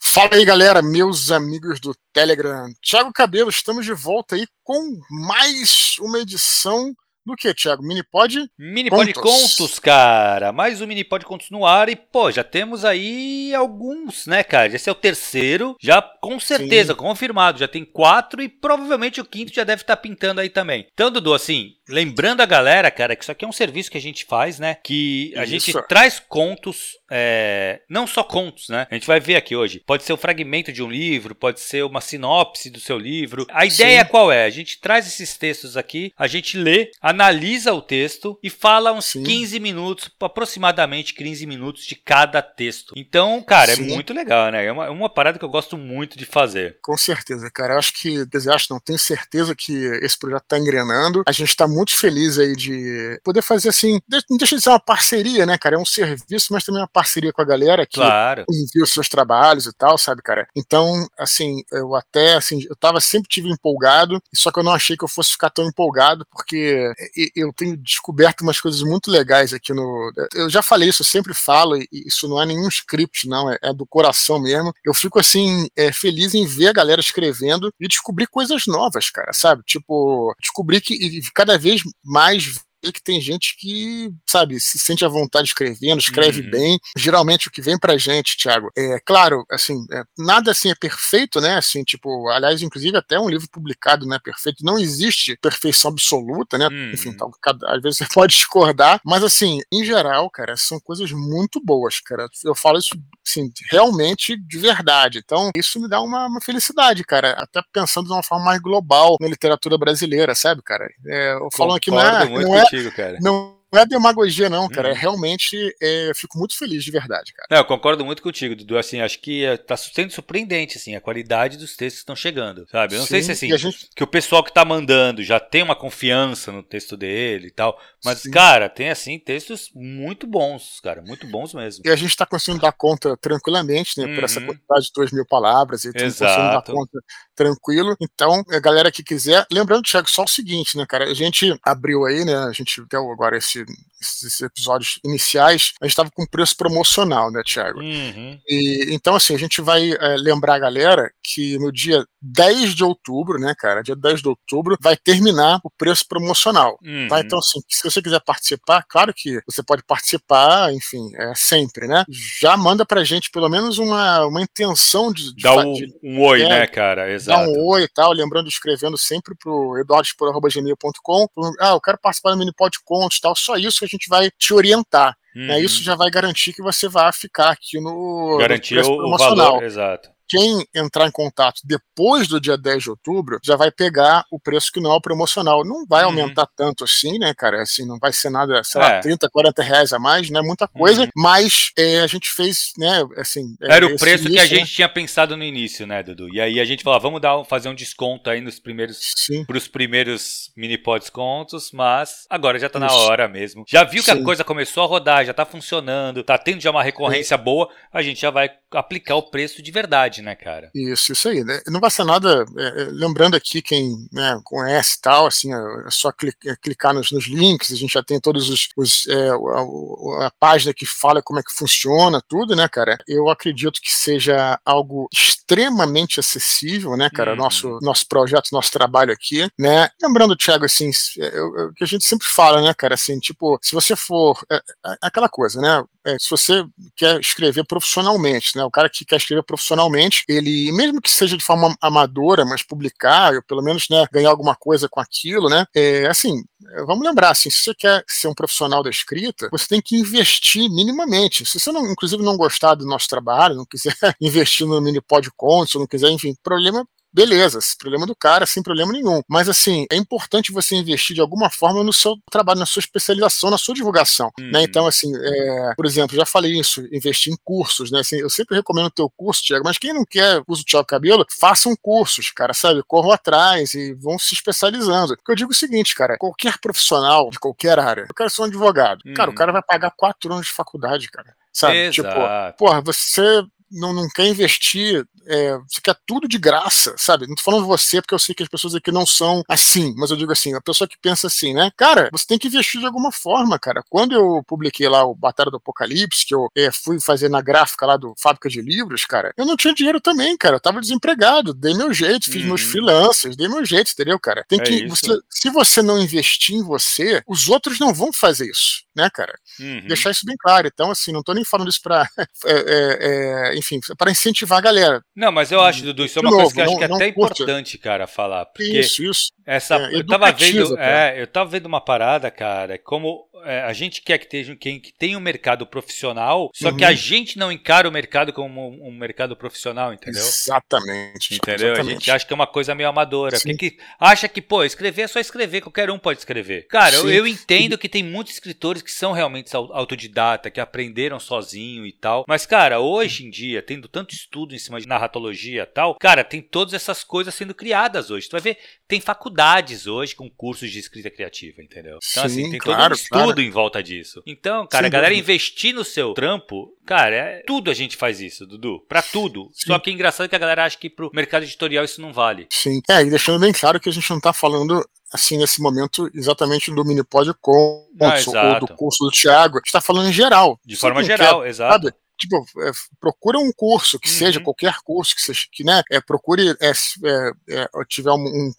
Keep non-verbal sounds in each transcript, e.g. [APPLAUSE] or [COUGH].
Fala aí, galera, meus amigos do Telegram. Thiago Cabelo, estamos de volta aí com mais uma edição do que, Thiago? Minipod? Minipod contos. contos, cara. Mais um Minipod Contos no ar. E, pô, já temos aí alguns, né, cara? Esse é o terceiro, já com certeza, Sim. confirmado. Já tem quatro e provavelmente o quinto já deve estar tá pintando aí também. Então, Dudu, assim, lembrando a galera, cara, que isso aqui é um serviço que a gente faz, né? Que a isso. gente traz contos, é... não só contos, né? A gente vai ver aqui hoje. Pode ser um fragmento de um livro, pode ser uma sinopse do seu livro. A ideia Sim. qual é? A gente traz esses textos aqui, a gente lê, analisa o texto e fala uns Sim. 15 minutos, aproximadamente 15 minutos de cada texto. Então, cara, é Sim. é muito legal, né? É uma, é uma parada que eu gosto muito de fazer. Com certeza, cara. Eu acho que, desejo, não tenho certeza que esse projeto está engrenando. A gente está muito feliz aí de poder fazer assim, não deixa de ser uma parceria, né, cara? É um serviço, mas também uma parceria com a galera que claro. envia os seus trabalhos e tal, sabe, cara? Então, assim, eu até, assim, eu tava sempre tive empolgado, só que eu não achei que eu fosse ficar tão empolgado, porque eu tenho descoberto umas coisas muito legais aqui no. Eu já falei isso, eu sempre falo, e isso não é nenhum script, não, é, é do coração mesmo. Eu fico assim, é, feliz em ver a galera escrevendo e descobrir coisas novas, cara, sabe? Tipo, descobrir que cada vez mais que tem gente que, sabe, se sente à vontade escrevendo, escreve uhum. bem. Geralmente o que vem pra gente, Thiago, é claro, assim, é, nada assim é perfeito, né? Assim, tipo, aliás, inclusive até um livro publicado não é perfeito, não existe perfeição absoluta, né? Uhum. Enfim, então, cada, às vezes você [LAUGHS] pode discordar, mas assim, em geral, cara, são coisas muito boas, cara. Eu falo isso, assim, realmente de verdade. Então, isso me dá uma, uma felicidade, cara, até pensando de uma forma mais global na literatura brasileira, sabe, cara? É, eu falo aqui não é, não é contigo, cara. Não não é demagogia, não, cara. Hum. É realmente, é, eu fico muito feliz de verdade, cara. Não, eu concordo muito contigo, Dudu. Assim, acho que é, tá sendo surpreendente, assim, a qualidade dos textos que estão chegando, sabe? Eu não Sim, sei se, assim, gente... que o pessoal que tá mandando já tem uma confiança no texto dele e tal. Mas, Sim. cara, tem, assim, textos muito bons, cara. Muito bons mesmo. E a gente tá conseguindo dar conta tranquilamente, né? Uhum. Por essa uhum. quantidade de 2 mil palavras. E conseguindo dar conta tranquilo. Então, a galera que quiser. Lembrando, Thiago, só o seguinte, né, cara? A gente abriu aí, né? A gente deu agora esse student esses episódios iniciais, a gente estava com preço promocional, né, Thiago? Uhum. E, então, assim, a gente vai é, lembrar a galera que no dia 10 de outubro, né, cara, dia 10 de outubro, vai terminar o preço promocional. Tá? Uhum. Tá? Então, assim, se você quiser participar, claro que você pode participar, enfim, é, sempre, né? Já manda pra gente pelo menos uma, uma intenção de. de Dá um, de, um oi, é, né, cara? Exato. Dá um oi e tal, lembrando, escrevendo sempre pro eduardospor.gmail.com. Ah, eu quero participar do Minipod Contos tal. Só isso que gente vai te orientar. Uhum. Né? Isso já vai garantir que você vai ficar aqui no. Garantir o valor, exato quem entrar em contato depois do dia 10 de outubro já vai pegar o preço que não é o promocional. Não vai uhum. aumentar tanto assim, né, cara? Assim, não vai ser nada, sei é. lá, 30, 40 reais a mais, não é muita coisa, uhum. mas é, a gente fez, né, assim. É, Era o preço início, que a gente né? tinha pensado no início, né, Dudu? E aí a gente falou, vamos dar, fazer um desconto aí nos primeiros, para os primeiros mini pod descontos, mas agora já tá Isso. na hora mesmo. Já viu que Sim. a coisa começou a rodar, já tá funcionando, tá tendo já uma recorrência boa, a gente já vai aplicar o preço de verdade, né, cara? Isso, isso aí, né? Não ser nada. É, é lembrando aqui, quem né, conhece e tal, assim, é, é só clicar, é, clicar nos, nos, links, a gente já tem todos os. os é, a, a, página que fala como é que funciona, tudo, né, cara? Eu acredito que seja algo extremamente acessível, né, cara? Uhum. Nosso, nosso projeto, nosso trabalho aqui, né? Lembrando, Thiago, assim, o que a gente sempre fala, né, cara? Assim, tipo, se você for. É, aquela coisa, né? Se você quer escrever profissionalmente, né? O cara que quer escrever profissionalmente, ele, mesmo que seja de forma amadora, mas publicar, ou pelo menos né, ganhar alguma coisa com aquilo, né? É, assim, vamos lembrar, assim, se você quer ser um profissional da escrita, você tem que investir minimamente. Se você, não, inclusive, não gostar do nosso trabalho, não quiser [LAUGHS] investir no mini podcast, ou não quiser, enfim, problema beleza, problema do cara, sem problema nenhum. Mas assim, é importante você investir de alguma forma no seu trabalho, na sua especialização, na sua divulgação. Né? Uhum. Né? Então, assim, é, por exemplo, já falei isso, investir em cursos, né? Assim, eu sempre recomendo o teu curso, Tiago, mas quem não quer curso do Thiago Cabelo, façam cursos, cara, sabe? Corram atrás e vão se especializando. Porque eu digo o seguinte, cara, qualquer profissional de qualquer área, eu quero ser um advogado. Uhum. Cara, o uhum. cara vai pagar quatro anos de faculdade, cara. Sabe? Tipo, Exato. Tipo, porra, você não, não quer investir, é, você quer tudo de graça, sabe? Não tô falando você, porque eu sei que as pessoas aqui não são assim, mas eu digo assim, a pessoa que pensa assim, né? Cara, você tem que investir de alguma forma, cara. Quando eu publiquei lá o Batalha do Apocalipse, que eu é, fui fazer na gráfica lá do Fábrica de Livros, cara, eu não tinha dinheiro também, cara. Eu tava desempregado, dei meu jeito, fiz uhum. meus freelancers, dei meu jeito, entendeu, cara? Tem é que. Você, se você não investir em você, os outros não vão fazer isso, né, cara? Uhum. Deixar isso bem claro. Então, assim, não tô nem falando isso pra. [LAUGHS] É, é, é, enfim, para incentivar a galera. Não, mas eu acho, Dudu, isso é uma novo, coisa que eu acho que é até curta. importante, cara, falar. Porque isso, isso. Essa, é, eu tava vendo, é, eu tava vendo uma parada, cara, como é, a gente quer que tenha, quem que tenha um mercado profissional, só uhum. que a uhum. gente não encara o mercado como um, um mercado profissional, entendeu? Exatamente. Entendeu? Exatamente. A gente acha que é uma coisa meio amadora. Sim. Que acha que, pô, escrever é só escrever, qualquer um pode escrever. Cara, eu, eu, entendo que tem muitos escritores que são realmente autodidata, que aprenderam sozinho e tal. Mas, cara, hoje em dia, tendo tanto estudo em cima de narratologia e tal, cara, tem todas essas coisas sendo criadas hoje. Tu vai ver, tem faculdades hoje com cursos de escrita criativa, entendeu? Então, assim, Sim, assim, tem claro, todo um estudo claro. em volta disso. Então, cara, Sem a galera dúvida. investir no seu trampo, cara, é, tudo a gente faz isso, Dudu. Pra tudo. Sim. Só que é engraçado que a galera acha que pro mercado editorial isso não vale. Sim. É, e deixando bem claro que a gente não tá falando assim, nesse momento, exatamente do Minipod com ah, ou do curso do Thiago. A gente está falando em geral. De forma geral, quer, exato. Sabe? Tipo, é, procura um curso, que uhum. seja qualquer curso, que seja, que, né, é, procure, é, é, é tiver um, um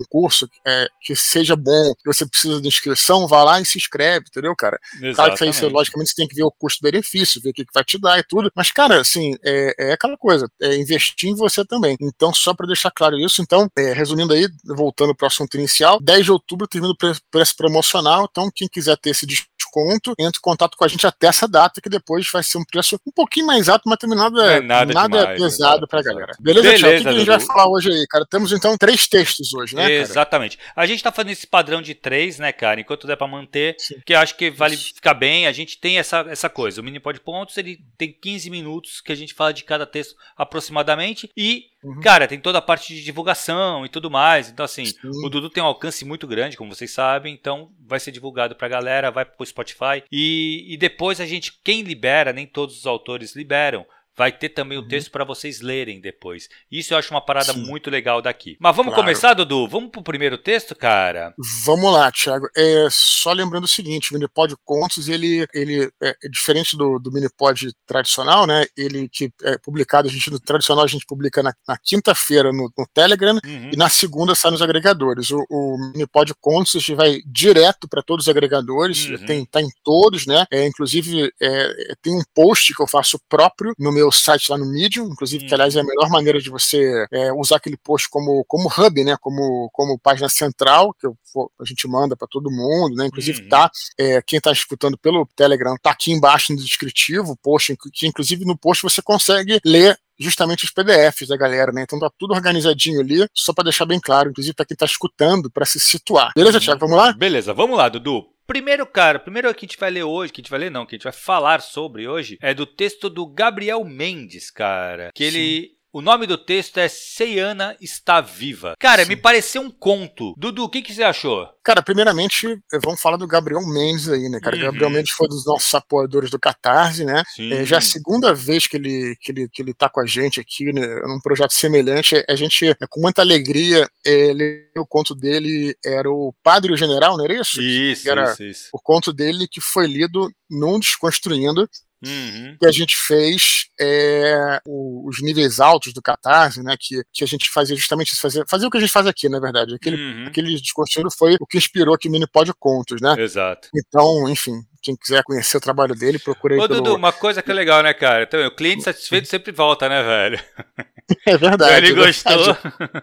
um curso é, que seja bom, que você precisa de inscrição, vá lá e se inscreve, entendeu, cara? Exatamente. Claro que aí você, logicamente, você tem que ver o custo-benefício, ver o que, que vai te dar e tudo. Mas, cara, assim, é, é aquela coisa, é investir em você também. Então, só para deixar claro isso, então, é, resumindo aí, voltando para o assunto inicial, 10 de outubro termina o preço promocional, então quem quiser ter esse desconto, entre em contato com a gente até essa data, que depois vai ser um preço um pouquinho mais alto, mas também nada, é nada, nada demais, pesado para a galera. Beleza, Beleza? O que, que a gente vai falar hoje aí, cara? Temos então três textos hoje, né? Exatamente. A gente tá fazendo esse padrão de três, né, cara? Enquanto der para manter, Sim. que acho que vale ficar bem. A gente tem essa, essa coisa. O mini pod pontos, ele tem 15 minutos que a gente fala de cada texto aproximadamente e Uhum. Cara, tem toda a parte de divulgação e tudo mais. Então, assim, Sim. o Dudu tem um alcance muito grande, como vocês sabem. Então, vai ser divulgado pra galera, vai pro Spotify. E, e depois a gente, quem libera, nem todos os autores liberam vai ter também o uhum. texto para vocês lerem depois. Isso eu acho uma parada Sim. muito legal daqui. Mas vamos claro. começar, Dudu? Vamos pro primeiro texto, cara? Vamos lá, Thiago. É, só lembrando o seguinte, o Minipod Contos, ele, ele é, é diferente do, do Minipod tradicional, né? Ele que é publicado, a gente no tradicional a gente publica na, na quinta-feira no, no, Telegram uhum. e na segunda sai nos agregadores. O, o Minipod Contos a gente vai direto para todos os agregadores, uhum. tem, tá em todos, né? É, inclusive é, tem um post que eu faço próprio no meu meu site lá no Medium, inclusive, que aliás é a uhum. melhor maneira de você é, usar aquele post como, como hub, né? Como, como página central, que eu, a gente manda para todo mundo, né? Inclusive, uhum. tá. É, quem está escutando pelo Telegram tá aqui embaixo no descritivo, post, que inclusive no post você consegue ler justamente os PDFs da galera, né? Então tá tudo organizadinho ali, só para deixar bem claro, inclusive para quem tá escutando, para se situar. Beleza, Thiago? Vamos lá? Beleza, vamos lá, Dudu. Primeiro, cara, primeiro que a gente vai ler hoje, que a gente vai ler não, que a gente vai falar sobre hoje, é do texto do Gabriel Mendes, cara. Que ele o nome do texto é Seiana está viva. Cara, Sim. me pareceu um conto. Dudu, o que, que você achou? Cara, primeiramente, eh, vamos falar do Gabriel Mendes aí, né, cara? Uhum. Gabriel Mendes foi dos nossos apoiadores do Catarse, né? É, já é a segunda vez que ele, que, ele, que ele tá com a gente aqui, né, num projeto semelhante. A gente, é, com muita alegria, ele, o conto dele era o Padre o General, não era isso? Isso, era isso, isso. O conto dele que foi lido num Desconstruindo, Uhum. que a gente fez é, o, os níveis altos do Catarse, né? Que, que a gente fazia justamente isso, fazer, fazer o que a gente faz aqui, na verdade. Aquele, uhum. aquele desconstruído foi o que inspirou aqui o Minipod Contos, né? Exato. Então, enfim, quem quiser conhecer o trabalho dele, procure aí. Ô, pelo... Dudu, uma coisa que é legal, né, cara? Então, o cliente satisfeito sempre volta, né, velho? [LAUGHS] É verdade. Ele é gostou.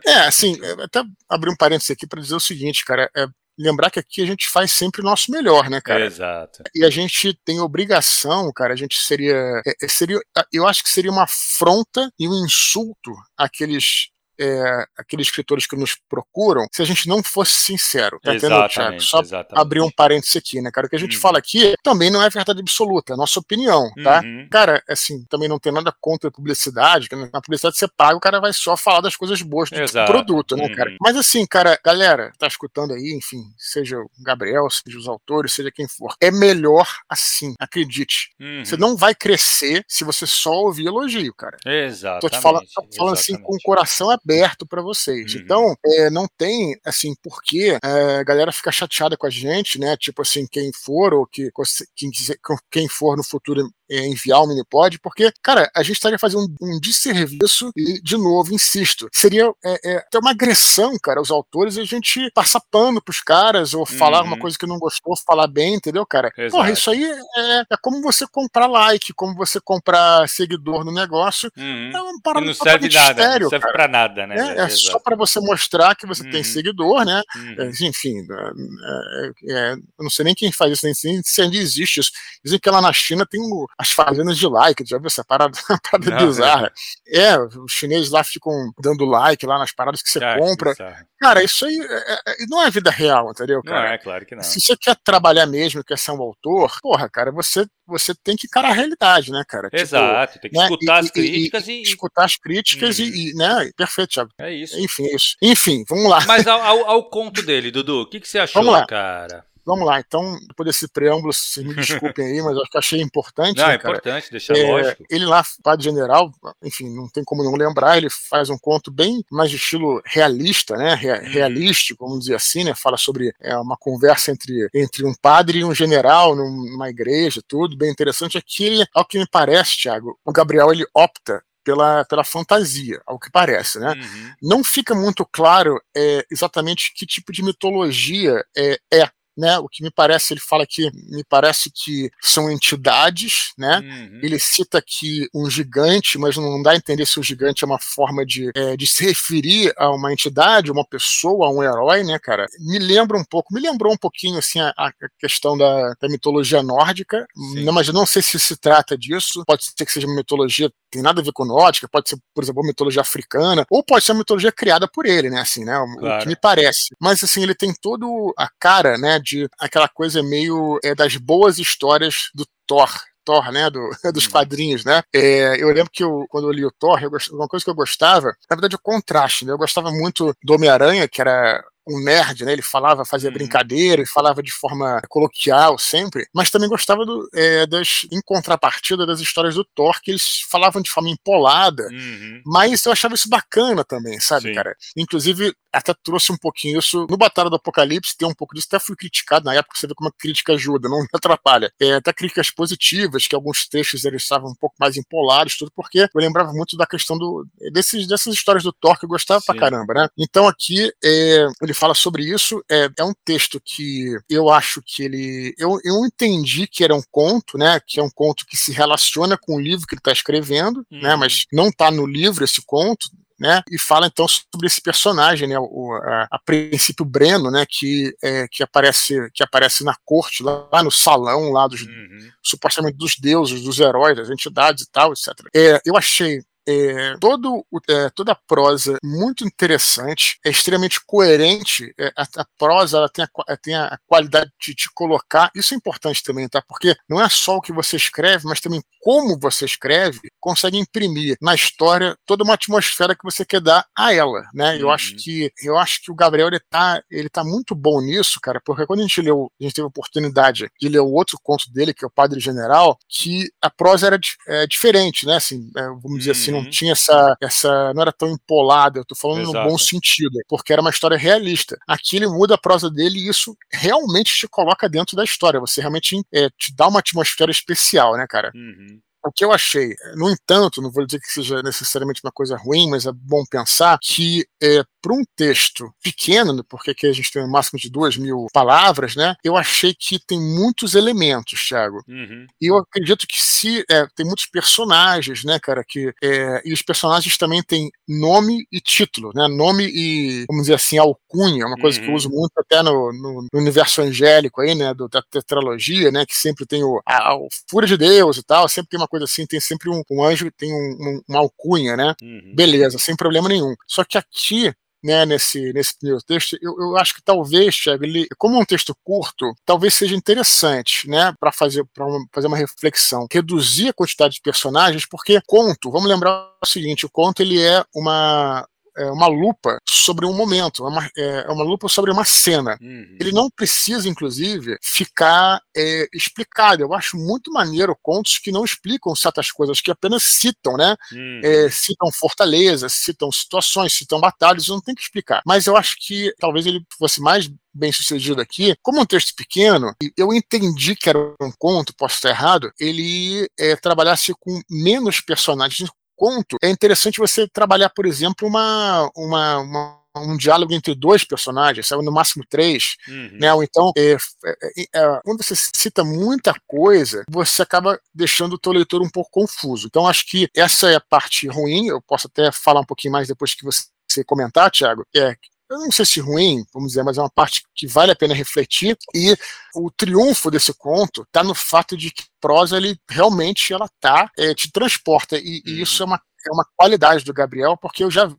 É, assim, até abrir um parênteses aqui para dizer o seguinte, cara. É, lembrar que aqui a gente faz sempre o nosso melhor, né, cara? Exato. E a gente tem obrigação, cara, a gente seria, é, é, seria eu acho que seria uma afronta e um insulto àqueles é, aqueles escritores que nos procuram se a gente não fosse sincero. Tá entendendo, Thiago? Só exatamente. abrir um parênteses aqui, né, cara? O que a gente uhum. fala aqui também não é verdade absoluta, é nossa opinião, tá? Uhum. Cara, assim, também não tem nada contra a publicidade, que na publicidade você paga, o cara vai só falar das coisas boas do Exato. produto, né, uhum. cara? Mas assim, cara, galera, tá escutando aí, enfim, seja o Gabriel, seja os autores, seja quem for, é melhor assim, acredite. Você não vai crescer se você só ouvir elogio, cara. Exato. Tô te falando, tô falando assim com o coração aberto para vocês. Uhum. Então, é, não tem, assim, porquê é, a galera ficar chateada com a gente, né? Tipo assim, quem for ou que, quem, quem for no futuro é, enviar o Minipod, porque, cara, a gente estaria fazendo um, um desserviço e, de novo, insisto, seria é, é, até uma agressão, cara, aos autores e a gente passar pano pros caras ou falar uhum. uma coisa que não gostou, falar bem, entendeu, cara? Exato. Porra, isso aí é, é, como você comprar like, como você comprar seguidor no negócio. Uhum. É uma parada não serve nada, estéreo, não serve cara. pra nada, né? É, é só para você mostrar que você uhum. tem seguidor, né? Uhum. enfim, eu não sei nem quem faz isso, nem se ainda existe isso. Dizem que lá na China tem o as fazendas de like, já viu essa parada, [LAUGHS] parada não, bizarra? É. é. os chineses lá ficam dando like lá nas paradas que você ah, compra. Que cara, isso aí é, é, não é vida real, entendeu, cara? Não, é claro que não. Se você quer trabalhar mesmo, quer ser um autor, porra, cara, você, você tem que encarar a realidade, né, cara? Tipo, Exato, tipo, tem que né? escutar e, as críticas e, e, Escutar as críticas uhum. e, né, perfeito, Thiago. É isso. Enfim, é isso. Enfim, vamos lá. Mas ao, ao, ao [LAUGHS] conto dele, Dudu, o que, que você achou, vamos lá. cara? Vamos lá, então, depois desse preâmbulo, vocês me [LAUGHS] desculpem aí, mas acho que achei importante. Não, né, é importante, deixar é, lógico. Ele lá, Padre General, enfim, não tem como não lembrar, ele faz um conto bem mais de estilo realista, né? Uhum. Realístico, vamos dizer assim, né? Fala sobre é, uma conversa entre, entre um padre e um general numa igreja, tudo bem interessante. Aqui, ao que me parece, Thiago, o Gabriel ele opta pela, pela fantasia, ao que parece, né? Uhum. Não fica muito claro é, exatamente que tipo de mitologia é, é né? O que me parece, ele fala que me parece que são entidades, né? Uhum. Ele cita aqui um gigante, mas não dá a entender se o gigante é uma forma de, é, de se referir a uma entidade, uma pessoa, a um herói, né, cara? Me lembra um pouco, me lembrou um pouquinho assim a, a questão da, da, mitologia nórdica, não, mas eu não sei se se trata disso. Pode ser que seja uma mitologia tem nada a ver com nórdica, pode ser, por exemplo, uma mitologia africana, ou pode ser uma mitologia criada por ele, né? Assim, né? O, claro. o que me parece. Mas assim, ele tem todo a cara, né? De aquela coisa meio é, das boas histórias do Thor, Thor, né, do, [LAUGHS] dos uhum. quadrinhos, né? É, eu lembro que eu, quando eu li o Thor, eu gost... uma coisa que eu gostava, na verdade, o contraste, né? Eu gostava muito do Homem-Aranha, que era um nerd, né? Ele falava, fazia uhum. brincadeira, e falava de forma coloquial sempre, mas também gostava do, é, das, em contrapartida das histórias do Thor, que eles falavam de forma empolada, uhum. mas eu achava isso bacana também, sabe, Sim. cara? Inclusive, até trouxe um pouquinho isso no Batalha do Apocalipse, tem um pouco disso, até fui criticado na época, você vê como a crítica ajuda, não [LAUGHS] atrapalha. É, até críticas positivas, que alguns trechos eles estavam um pouco mais empolados, tudo, porque eu lembrava muito da questão do, desses, dessas histórias do Thor que eu gostava Sim. pra caramba, né? Então aqui é, ele fala sobre isso. É, é um texto que eu acho que ele. Eu, eu entendi que era um conto, né? Que é um conto que se relaciona com o livro que ele está escrevendo, né, uhum. né? Mas não está no livro esse conto né? E fala então sobre esse personagem, né? O, a, a princípio Breno, né? Que, é, que aparece que aparece na corte lá, lá no salão lá dos uhum. supostamente dos deuses, dos heróis, das entidades e tal, etc. É, eu achei é, todo, é, toda a prosa muito interessante, é extremamente coerente. É, a, a, prosa ela tem, a, tem a qualidade de te colocar. Isso é importante também, tá? Porque não é só o que você escreve, mas também como você escreve, consegue imprimir na história toda uma atmosfera que você quer dar a ela, né? Eu acho uhum. que eu acho que o Gabriel ele tá, ele tá muito bom nisso, cara, porque quando a gente leu, a gente teve a oportunidade de ler o outro conto dele, que é o Padre General, que a prosa era é, diferente, né? Assim, é, vamos dizer assim, não uhum. tinha essa, essa. não era tão empolada, eu tô falando Exato. no bom sentido, porque era uma história realista. Aqui ele muda a prosa dele e isso realmente te coloca dentro da história. Você realmente é, te dá uma atmosfera especial, né, cara? Uhum. O que eu achei, no entanto, não vou dizer que seja necessariamente uma coisa ruim, mas é bom pensar que é, para um texto pequeno, né, porque aqui a gente tem um máximo de duas mil palavras, né? Eu achei que tem muitos elementos, Thiago. Uhum. E eu acredito que se é, tem muitos personagens, né, cara, que é, e os personagens também têm nome e título, né? Nome e, vamos dizer assim, alcunha, uma coisa uhum. que eu uhum. uso muito até no, no, no, universo angélico aí, né, do, da tetralogia, né, que sempre tem o, a, o Fúria de Deus e tal, sempre tem uma coisa assim, tem sempre um, um anjo, tem um, um, uma alcunha, né? Uhum. Beleza, sem problema nenhum. Só que aqui né, nesse, nesse primeiro texto, eu, eu acho que talvez, Thiago, ele, como é um texto curto, talvez seja interessante, né, para fazer, uma, fazer uma reflexão, reduzir a quantidade de personagens, porque conto, vamos lembrar o seguinte, o conto ele é uma, é uma lupa sobre um momento, é uma, é, é uma lupa sobre uma cena. Uhum. Ele não precisa, inclusive, ficar é, explicado. Eu acho muito maneiro contos que não explicam certas coisas, que apenas citam, né? Uhum. É, citam fortalezas, citam situações, citam batalhas, não tem que explicar. Mas eu acho que talvez ele fosse mais bem sucedido aqui, como um texto pequeno, eu entendi que era um conto, posso estar errado, ele é, trabalhasse com menos personagens, conto, é interessante você trabalhar, por exemplo, uma, uma, uma um diálogo entre dois personagens, no máximo três, uhum. né? Ou então, é, é, é, é, quando você cita muita coisa, você acaba deixando o teu leitor um pouco confuso. Então, acho que essa é a parte ruim. Eu posso até falar um pouquinho mais depois que você comentar, Thiago. É eu não sei se ruim, vamos dizer, mas é uma parte que vale a pena refletir. E o triunfo desse conto está no fato de que prosa ele realmente ela tá é, te transporta e, e, isso é uma é uma qualidade do Gabriel, porque eu já,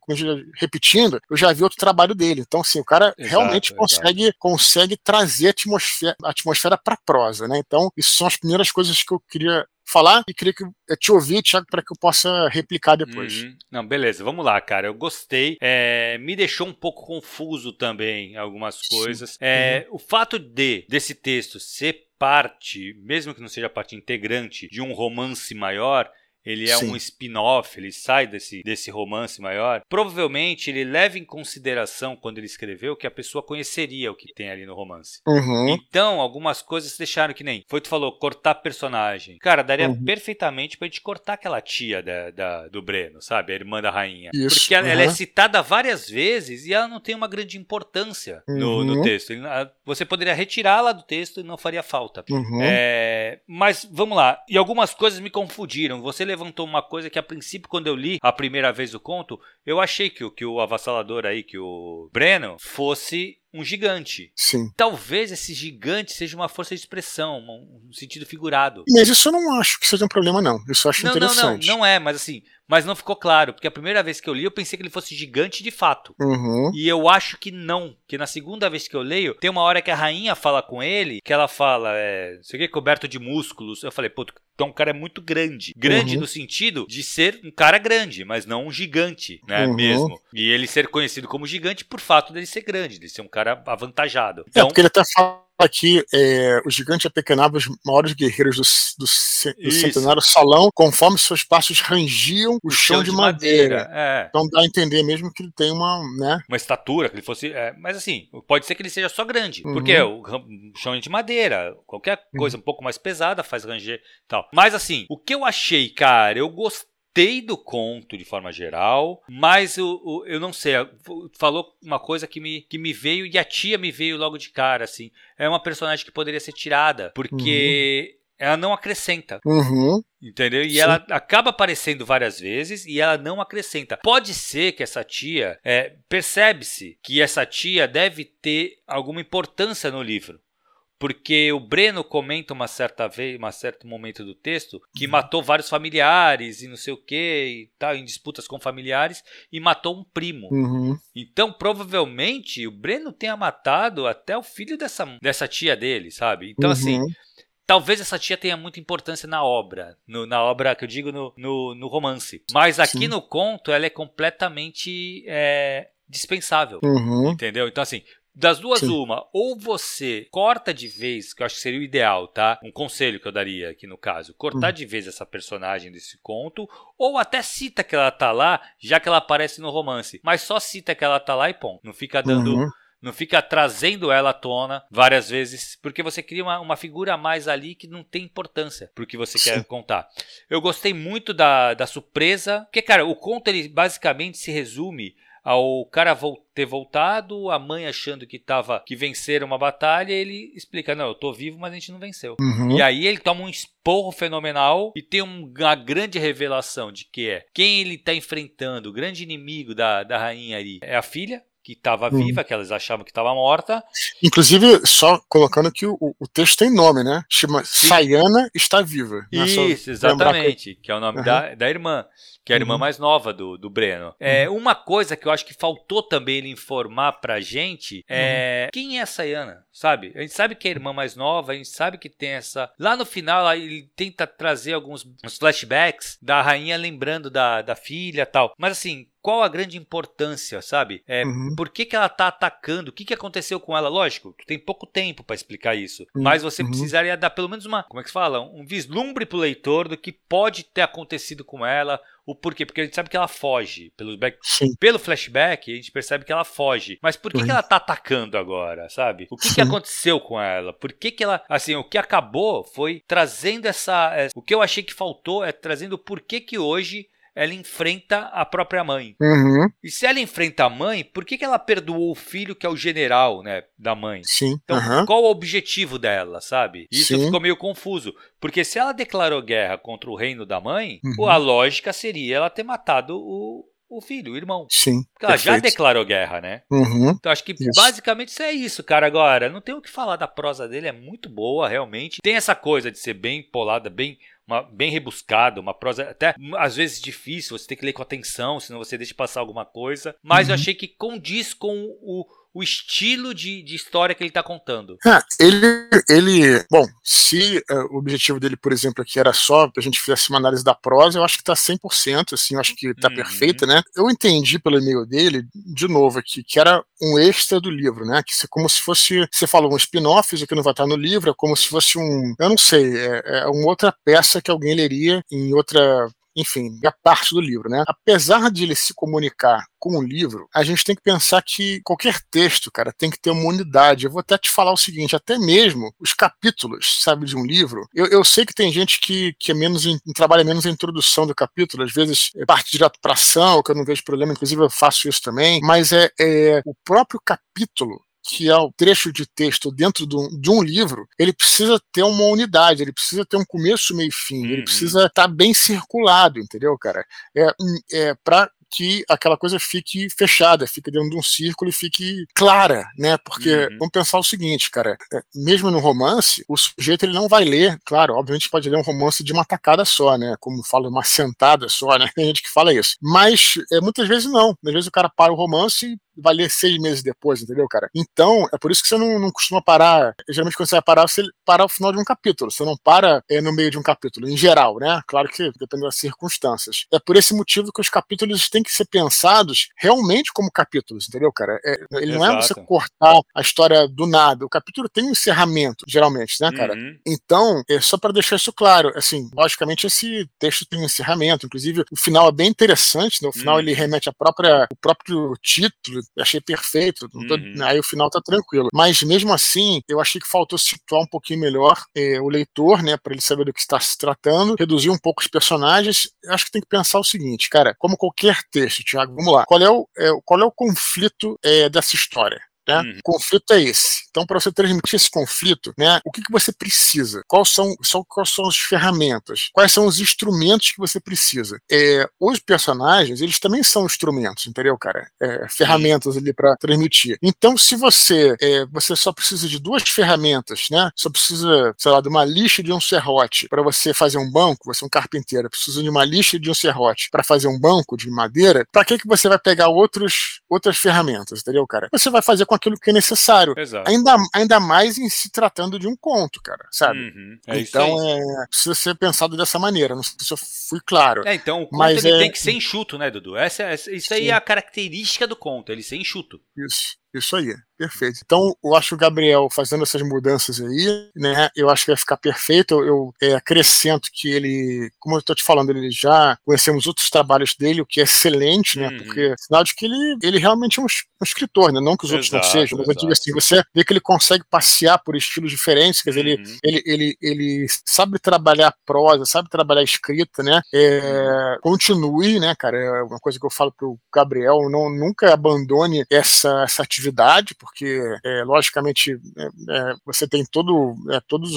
repetindo, eu já vi outro trabalho dele. Então, assim, o cara exato, realmente consegue, consegue trazer a atmosfera, a atmosfera para prosa, né? Então, isso são as primeiras coisas que eu queria falar e queria que, eh, te ouvir, Thiago, para que eu possa replicar depois. Uhum. Não, beleza, vamos lá, cara. Eu gostei. É, me deixou um pouco confuso também algumas coisas. É, uhum. O fato de desse texto ser parte, mesmo que não seja parte integrante de um romance maior, ele é Sim. um spin-off, ele sai desse, desse romance maior. Provavelmente ele leva em consideração, quando ele escreveu, que a pessoa conheceria o que tem ali no romance. Uhum. Então, algumas coisas deixaram que nem. Foi tu falou, cortar personagem. Cara, daria uhum. perfeitamente pra gente cortar aquela tia da, da, do Breno, sabe? A irmã da rainha. Isso. Porque ela, uhum. ela, é citada várias vezes e ela não tem uma grande importância no, no uhum. texto. Você poderia retirá-la do texto e não faria falta. Uhum. É, mas vamos lá. E algumas coisas me confundiram. Você levou levantou uma coisa que a princípio, quando eu li a primeira vez o conto, eu achei que, que o avassalador aí, que o Breno, fosse um gigante. Sim. Talvez esse gigante seja uma força de expressão, um, sentido figurado. Mas isso eu não acho que seja um problema, não. Isso eu acho não, interessante. Não, não, não é, mas assim, mas não ficou claro, porque a primeira vez que eu li eu pensei que ele fosse gigante de fato. Uhum. E eu acho que não, que na segunda vez que eu leio, tem uma hora que a rainha fala com ele, que ela fala, é, sei o que, coberto de músculos. Eu falei, pô, então um cara é muito grande. Grande uhum. no sentido de ser um cara grande, mas não um gigante, né, uhum. mesmo. E ele ser conhecido como gigante por fato dele ser grande, de ser um cara avantajado. Então, é, porque ele até fala aqui é, o gigante apequenava os maiores guerreiros do, do, do centenário salão, conforme seus passos rangiam o, o chão, chão, de, de madeira. madeira. É. Então dá a entender mesmo que ele tem uma, né? Uma estatura, que ele fosse. É, mas assim, pode ser que ele seja só grande, uhum. porque o, o chão é de madeira, qualquer coisa uhum. um pouco mais pesada faz ranger e tal. Mas assim, o que eu achei, cara, eu gostei gostei do conto de forma geral, mas eu, eu não sei, falou uma coisa que me, que me veio e a tia me veio logo de cara, assim. É uma personagem que poderia ser tirada, porque. Uhum. Ela não acrescenta. Uhum. Entendeu? E Sim. ela acaba aparecendo várias vezes e ela não acrescenta. Pode ser que essa tia. É, Percebe-se que essa tia deve ter alguma importância no livro porque o Breno comenta uma certa vez, um certo momento do texto, que uhum. matou vários familiares e não sei o que e tal, em disputas com familiares, e matou um primo. Uhum. Então, provavelmente, o Breno tenha matado até o filho dessa, dessa tia dele, sabe? Então, assim, uhum. assim, talvez essa tia tenha muita importância na obra, no, na obra que eu digo no, no, no romance. Mas aqui Sim. no conto, ela é completamente é, dispensável. Uhum. Entendeu? Então, assim, das duas, Sim. uma, ou você corta de vez, que eu acho que seria o ideal, tá? Um conselho que eu daria aqui no caso, cortar hum. de vez essa personagem desse conto, ou até cita que ela tá lá, já que ela aparece no romance. Mas só cita que ela tá lá e pão. Não fica dando. Uhum. Não fica trazendo ela à tona várias vezes, porque você cria uma, uma figura a mais ali que não tem importância pro que você Sim. quer contar. Eu gostei muito da, da surpresa, porque, cara, o conto ele basicamente se resume ao cara ter voltado, a mãe achando que tava que venceram uma batalha, ele explica: "Não, eu tô vivo, mas a gente não venceu". Uhum. E aí ele toma um esporro fenomenal e tem uma grande revelação de que é quem ele tá enfrentando, o grande inimigo da, da rainha ali é a filha, que estava uhum. viva, que elas achavam que estava morta. Inclusive, só colocando que o, o texto tem nome, né? Chama Sim. Sayana está viva. Né? Isso, exatamente, que... que... é o nome uhum. da, da irmã que é a irmã uhum. mais nova do, do Breno. É, uhum. Uma coisa que eu acho que faltou também ele informar pra gente é uhum. quem é a Sayana, sabe? A gente sabe que é a irmã mais nova, a gente sabe que tem essa. Lá no final, ele tenta trazer alguns flashbacks da rainha lembrando da, da filha e tal. Mas assim, qual a grande importância, sabe? É, uhum. Por que, que ela tá atacando? O que, que aconteceu com ela? Lógico, tu tem pouco tempo para explicar isso. Uhum. Mas você uhum. precisaria dar pelo menos uma, como é que se fala? Um vislumbre pro leitor do que pode ter acontecido com ela, o porquê? Porque a gente sabe que ela foge. Pelo, back, pelo flashback, a gente percebe que ela foge. Mas por que, que ela tá atacando agora, sabe? O que, que aconteceu com ela? Por que, que ela. Assim, o que acabou foi trazendo essa. O que eu achei que faltou é trazendo o porquê que hoje ela enfrenta a própria mãe. Uhum. E se ela enfrenta a mãe, por que, que ela perdoou o filho que é o general, né, da mãe? Sim. Então, uhum. qual o objetivo dela, sabe? Isso Sim. ficou meio confuso, porque se ela declarou guerra contra o reino da mãe, uhum. a lógica seria ela ter matado o, o filho, o irmão. Sim. Porque ela perfeito. já declarou guerra, né? Uhum, então acho que isso. basicamente isso é isso, cara. Agora, não tem o que falar da prosa dele, é muito boa, realmente. Tem essa coisa de ser bem polada, bem uma, bem rebuscada, uma prosa até às vezes difícil, você tem que ler com atenção, senão você deixa passar alguma coisa. Mas uhum. eu achei que condiz com o, o estilo de, de história que ele está contando. É, ele, ele, bom, se uh, o objetivo dele, por exemplo, aqui era só a gente fizesse uma análise da prosa, eu acho que está 100%, assim, eu acho que está uhum. perfeita, né? Eu entendi pelo e-mail dele, de novo aqui, que era um extra do livro, né? Que é como se fosse, você falou, um spin-off, isso aqui não vai estar no livro, é como se fosse um, eu não sei, é, é uma outra peça que alguém leria em outra enfim, é parte do livro, né? Apesar de ele se comunicar com o livro, a gente tem que pensar que qualquer texto, cara, tem que ter uma unidade. Eu vou até te falar o seguinte, até mesmo os capítulos, sabe, de um livro, eu, eu sei que tem gente que, que é menos em, trabalha menos a introdução do capítulo, às vezes é parte direto para ação, que eu não vejo problema, inclusive eu faço isso também, mas é, é o próprio capítulo que é o trecho de texto dentro de um, livro, ele precisa ter uma unidade, ele precisa ter um começo, meio e fim, uhum. ele precisa estar tá bem circulado, entendeu, cara? É, é para que aquela coisa fique fechada, fique dentro de um círculo e fique clara, né? Porque uhum. vamos pensar o seguinte, cara, é, mesmo no romance, o sujeito ele não vai ler, claro, obviamente pode ler um romance de uma tacada só, né? Como fala, uma [LAUGHS] sentada só, né? Tem gente que fala isso. Mas é, muitas vezes não. Às vezes o cara para o romance vai ler seis meses depois, entendeu, cara? Então, é por isso que você não, não costuma parar. Geralmente, quando você vai parar, você para o final de um capítulo. Você não para é, no meio de um capítulo, em geral, né? Claro que depende das circunstâncias. É por esse motivo que os capítulos têm que ser pensados realmente como capítulos, entendeu, cara? É, ele Exato. não é você cortar a história do nada. O capítulo tem um encerramento, geralmente, né, cara? Uhum. Então, é só para deixar isso claro, assim, logicamente esse texto tem um encerramento, inclusive o final é bem interessante, né? O final uhum. ele remete à própria, o próprio título achei perfeito. Tô, uhum. Aí o final tá tranquilo. Mas mesmo assim, eu achei que faltou situar um pouquinho melhor é, o leitor, né, para ele saber do que está se tratando, reduzir um pouco os personagens. Eu acho que tem que pensar o seguinte, cara, como qualquer texto, Thiago, vamos lá. Qual é o, é, qual é o conflito é, dessa história? Né? Uhum. O conflito é esse. Então, para você transmitir esse conflito, né, o que, que você precisa? Quais são, são, quais são as ferramentas? Quais são os instrumentos que você precisa? É, os personagens, eles também são instrumentos, entendeu, cara? É, ferramentas ali para transmitir. Então, se você é, você só precisa de duas ferramentas, né? Só precisa, sei lá, de uma lixa de um serrote para você fazer um banco, você é um carpinteiro, precisa de uma lixa de um serrote para fazer um banco de madeira, para que, que você vai pegar outros, outras ferramentas, entendeu, cara? Você vai fazer com aquilo que é necessário. Exato. Ainda, ainda mais em se tratando de um conto, cara, sabe? Uhum. É então é, precisa ser pensado dessa maneira. Não sei se eu fui claro. É, então o conto mas ele é... tem que ser enxuto, né, Dudu? Essa, essa isso aí Sim. é a característica do conto, ele ser enxuto. Isso. Isso aí, perfeito. Então, eu acho o Gabriel fazendo essas mudanças aí, né? Eu acho que vai ficar perfeito. Eu, eu é, acrescento que ele, como eu estou te falando, ele já conhecemos outros trabalhos dele, o que é excelente, né? Uhum. Porque sinal de que ele, ele realmente é um, um escritor, né? Não que os exato, outros não sejam, mas eu digo assim, você vê que ele consegue passear por estilos diferentes, quer dizer, uhum. ele, ele, ele, ele sabe trabalhar prosa, sabe trabalhar escrita, né? É, continue, né, cara? É uma coisa que eu falo pro Gabriel, não, nunca abandone essa, essa atividade porque, é, logicamente, é, é, você tem todo, é, todas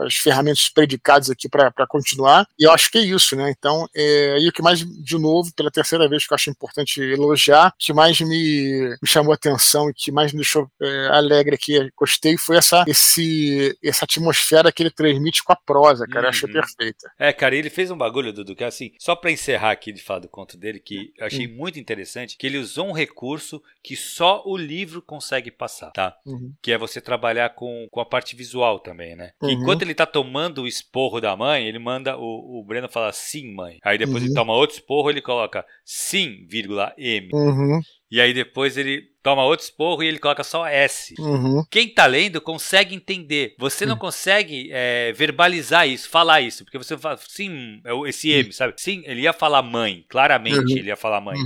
as ferramentas predicadas aqui para continuar, e eu acho que é isso, né? Então, é, e o que mais, de novo, pela terceira vez que eu acho importante elogiar, que mais me, me chamou a atenção e que mais me deixou é, alegre aqui, gostei, foi essa, esse, essa atmosfera que ele transmite com a prosa, cara, uhum. eu achei perfeita. É, cara, ele fez um bagulho, Dudu, que assim, só para encerrar aqui de falar do conto dele, que eu achei uhum. muito interessante, que ele usou um recurso que só o livro consegue passar, tá? Uhum. Que é você trabalhar com, com a parte visual também, né? Uhum. Enquanto ele tá tomando o esporro da mãe, ele manda o, o Breno falar sim, mãe. Aí depois ele uhum. toma outro esporro, ele coloca sim, vírgula, M. Uhum. E aí depois ele toma outro esporro e ele coloca só S. Uhum. Quem tá lendo consegue entender. Você não uhum. consegue é, verbalizar isso, falar isso, porque você fala, sim, é esse M, sabe? Sim, ele ia falar mãe, claramente uhum. ele ia falar mãe.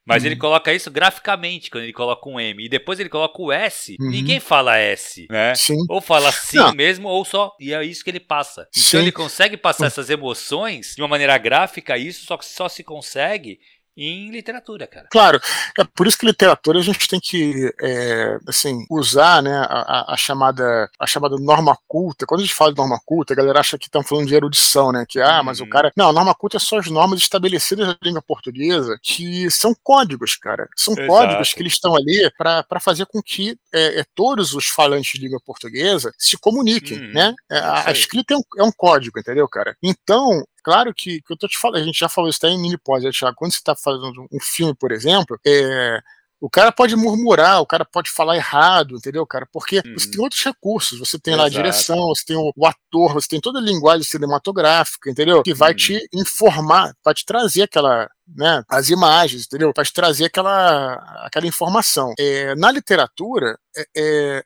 Uhum. Mas uhum. ele coloca isso graficamente quando ele coloca um M. E depois ele coloca o S. Uhum. Ninguém fala S, né? Sim. Ou fala sim Não. mesmo, ou só. E é isso que ele passa. Então sim. ele consegue passar essas emoções de uma maneira gráfica, isso só só se consegue em literatura, cara. Claro, é por isso que literatura a gente tem que é, assim usar, né, a, a, chamada a chamada norma culta. Quando a gente fala de norma culta, a galera acha que estão falando de erudição, né? Que ah, mas o uhum. cara não, norma culta é só as normas estabelecidas na língua portuguesa que são códigos, cara. São Exato. códigos que eles estão ali para fazer com que é, é, todos os falantes de língua portuguesa se comuniquem, hum, né? É, a, a, escrita é um, é um código, entendeu, cara? Então Claro que, que eu tô te falando, a gente já falou isso até em mini pós, né, quando você está fazendo um filme, por exemplo, é, o cara pode murmurar, o cara pode falar errado, entendeu, cara? Porque uhum. você tem outros recursos, você tem Exato. lá a direção, você tem o, o, ator, você tem toda a linguagem cinematográfica, entendeu? Que vai uhum. te informar, vai te trazer aquela, né, as imagens, entendeu? Para trazer aquela, aquela informação. É, na literatura, é, é,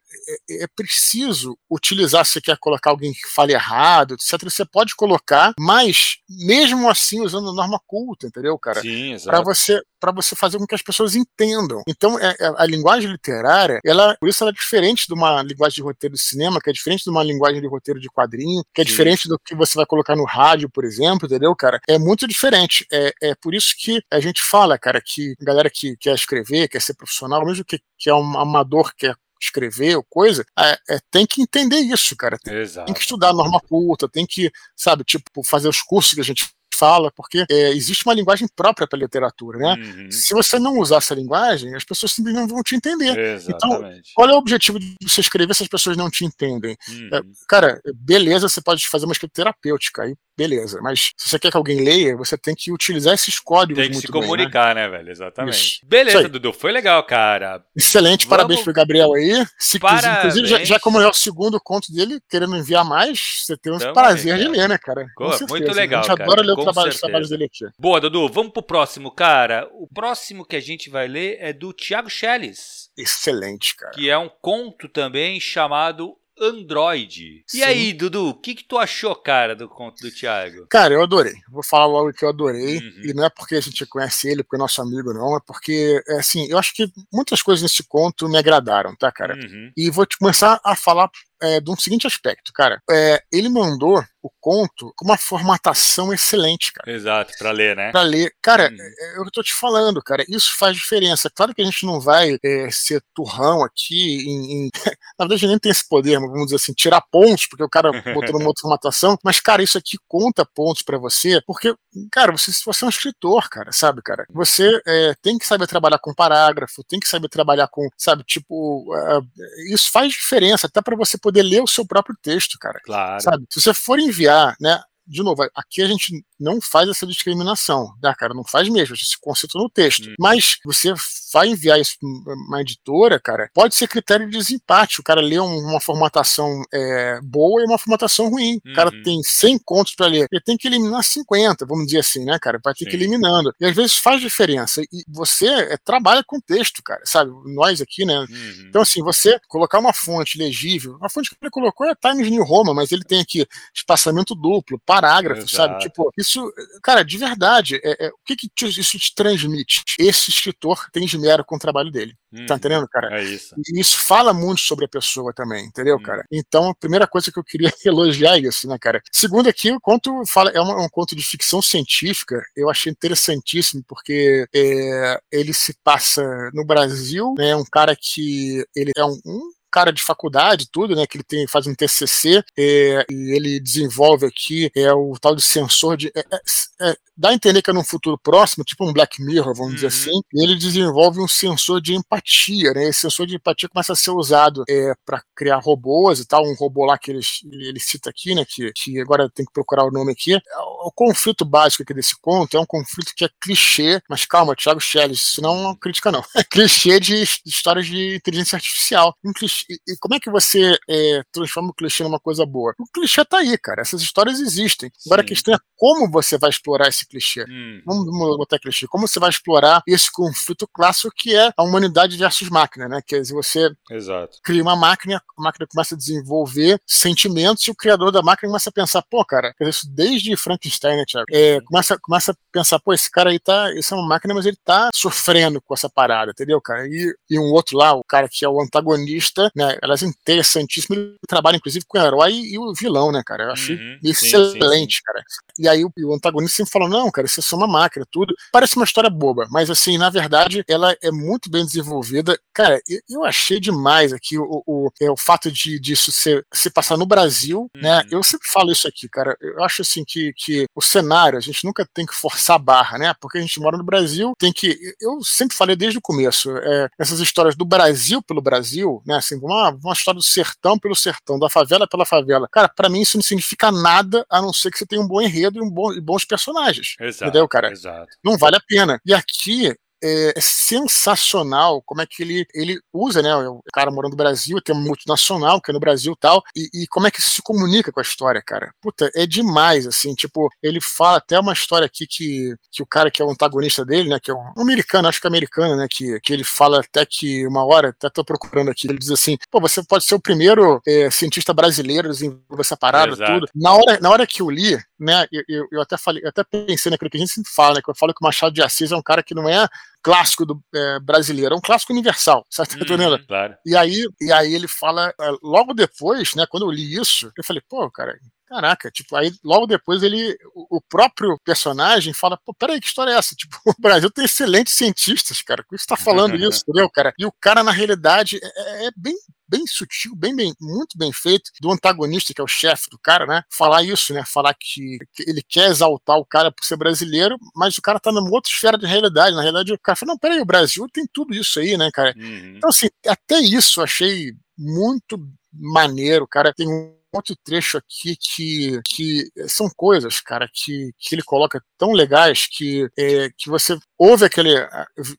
é, é, preciso utilizar, se você quer colocar alguém que fale errado, etc., você pode colocar, mas mesmo assim usando a norma culta, entendeu, cara? Sim, Para você, você fazer com que as pessoas entendam. Então, é, é, a linguagem literária, ela, por isso ela é diferente de uma linguagem de roteiro de cinema, que é diferente de uma linguagem de roteiro de quadrinho, que é Sim. diferente do que você vai colocar no rádio, por exemplo, entendeu, cara? É muito diferente. É, é por isso que a gente fala, cara, que a galera que quer escrever, quer ser profissional, mesmo que, que é um amador, quer escrever ou coisa, é, é, tem que entender isso, cara. Tem, tem, que estudar a norma culta, tem que, sabe, tipo, fazer os cursos que a gente fala, porque é, existe uma linguagem própria para a literatura, né? Uhum. Se você não usar essa linguagem, as pessoas simplesmente não vão te entender. Então, Exatamente. Então, qual é o objetivo de você escrever se as pessoas não te entendem? Uhum. É, cara, beleza, você pode fazer uma escrita terapêutica, aí beleza. Mas se você quer que alguém leia, você tem que utilizar esses códigos Tem que se comunicar, bem, né? né? velho? Exatamente. Isso. Beleza, Dudu. Foi legal, cara. Excelente, Vamos... parabéns pro Gabriel aí. Se, parabéns. Inclusive, já, já, como é o segundo conto dele, querendo enviar mais, você tem um Tamo prazer de ler, né, cara? Pô, muito legal. A gente cara. adora ler o trabalho, os trabalhos dele aqui. Boa, Dudu. Vamos pro próximo, cara. O próximo que a gente vai ler é do Thiago Schelles. Excelente, cara. Que é um conto também chamado Android. Sim. E aí, Dudu, o que, que tu achou, cara, do conto do Thiago? Cara, eu adorei. Vou falar logo que eu adorei. Uhum. E não é porque a gente conhece ele, porque é nosso amigo, não. É porque, é assim, eu acho que muitas coisas nesse conto me agradaram, tá, cara? Uhum. E vou te começar a falar é, de um seguinte aspecto, cara. É, ele mandou o conto com uma formatação excelente, cara. Exato, para ler, né? Para ler. Cara, hum. Eu tô te falando, cara, isso faz diferença. Claro que a gente não vai é, ser turrão aqui em, em... [LAUGHS] Na verdade, nem tem esse poder, mas vamos dizer assim, tirar pontos, porque o cara botou numa [LAUGHS] outra formatação. Mas, cara, isso aqui conta pontos para você, porque, cara, você, você é um escritor, cara, sabe, cara? Você é, tem que saber trabalhar com parágrafo, tem que saber trabalhar com, sabe, tipo, uh, isso faz diferença, até para você poder ler o seu próprio texto, cara. Claro. Sabe? Se você for enviar, né? De novo, aqui a gente não faz essa discriminação, né, cara? Não faz mesmo, a gente se concentra no texto. Hum. Mas você vai enviar isso para uma editora, cara, pode ser critério de desempate. O cara lê uma formatação é, boa e uma formatação ruim. Uhum. O cara uhum. tem 100 contos para ler, ele tem que eliminar 50, vamos dizer assim, né, cara? Vai ter Sim. que ir eliminando. E às vezes faz diferença. E você é, trabalha com texto, cara, sabe? Nós aqui, né? Uhum. Então, assim, você colocar uma fonte legível, a fonte que ele colocou é Times New Roman, mas ele tem aqui espaçamento duplo, parágrafo, Exato. sabe? Tipo, isso, cara, de verdade, é, é, o que, que isso te transmite? Esse escritor transmite mero com o trabalho dele. Hum, tá uhum. entendendo, cara? É isso. E isso fala muito sobre a pessoa também, entendeu, hum. cara? Então, a primeira coisa que eu queria [LAUGHS] elogiar é isso, né, cara? Segundo aqui, o conto fala, é um, um conto de ficção científica, eu achei interessantíssimo, porque é, ele se passa no Brasil, né, um cara que ele é um, um cara de faculdade, tudo, né? Que ele tem, faz um TCC é, e ele desenvolve aqui é o tal de sensor de. É, é, é, dá a entender que é num futuro próximo, tipo um Black Mirror, vamos uhum. dizer assim, e ele desenvolve um sensor de empatia, né? Esse sensor de empatia começa a ser usado é, para criar robôs e tal, um robô lá que ele, ele cita aqui, né? Que, que agora tem que procurar o nome aqui. O, o conflito básico aqui desse conto é um conflito que é clichê, mas calma, Thiago Schelles, isso não é uma crítica, não. [LAUGHS] É clichê de, de histórias de inteligência artificial. Um clichê e, como é que você é, transforma o clichê numa coisa boa? O clichê tá aí, cara. Essas histórias existem. Sim. Agora a questão é como você vai explorar esse clichê. Hum. Vamos botar clichê. Como você vai explorar esse conflito clássico que é a humanidade versus máquina, né? Que é você Exato. cria uma máquina, a máquina começa a desenvolver sentimentos e o criador da máquina começa a pensar, pô, cara, isso desde Frankenstein, né, Thiago? É, começa, começa a pensar, pô, esse cara aí tá, isso é uma máquina, mas ele tá sofrendo com essa parada, entendeu, cara? E, e um outro lá, o cara que é o antagonista, né? Elas é interessantíssimo. Ele trabalha, inclusive, com o herói e o vilão, né, cara? Eu achei uhum, excelente, sim, sim. cara. E aí o, o, antagonista sempre falou: não, cara, isso é só uma máquina, tudo. Parece uma história boba, mas assim, na verdade, ela é muito bem desenvolvida. Cara, eu, eu achei demais aqui o, o, é, o fato de disso se, se passar no Brasil, né? uhum. né? Eu sempre falo isso aqui, cara. Eu acho assim que, que o cenário, a gente nunca tem que forçar a barra, né? Porque a gente mora no Brasil, tem que. Eu sempre falei desde o começo, é, essas histórias do Brasil pelo Brasil, né? Assim, uma, uma história do sertão pelo sertão, da favela pela favela. Cara, para mim isso não significa nada a não ser que você tenha um bom enredo e, um bom, e bons personagens. Exato, entendeu, cara? Exato. Não vale a pena. E aqui é, é, sensacional como é que ele, ele usa, né? O cara morando no Brasil, tem uma multinacional que é no Brasil tal, e, e como é que isso se comunica com a história, cara? Puta, é demais, assim, tipo, ele fala até uma história aqui que, que o cara que é o antagonista dele, né? Que é um, um americano, acho que é americano, né? Que, que ele fala até que uma hora, até tô procurando aqui, ele diz assim: pô, você pode ser o primeiro é, cientista brasileiro desenvolver essa parada, Exato. tudo. Na hora, na hora que eu li, né? Eu, eu, até falei, eu até pensei naquilo que a gente sempre fala, né? Que eu falo que o Machado de Assis é um cara que não é clássico do, é, brasileiro, é um clássico universal, certo? Uhum, claro. E aí, e aí ele fala, é, logo depois, né, quando eu li isso, eu falei, pô, cara, caraca, tipo, aí logo depois ele, o, próprio personagem fala, pô, peraí, que história é essa? [LAUGHS] Tipo, o Brasil tem excelentes cientistas, cara, por isso tá falando [LAUGHS] isso, entendeu, cara? E o cara, na realidade, é, é bem bem sutil, bem, bem, muito bem feito do antagonista, que é o chefe do cara, né? Falar isso, né? Falar que, que, ele quer exaltar o cara por ser brasileiro, mas o cara tá numa outra esfera de realidade. Na realidade, o cara fala, não, peraí, o Brasil tem tudo isso aí, né, cara? Uhum. Então, assim, até isso eu achei muito maneiro, cara. Tem um outro trecho aqui que, que são coisas, cara, que, que ele coloca tão legais que, é, que você ouve aquele,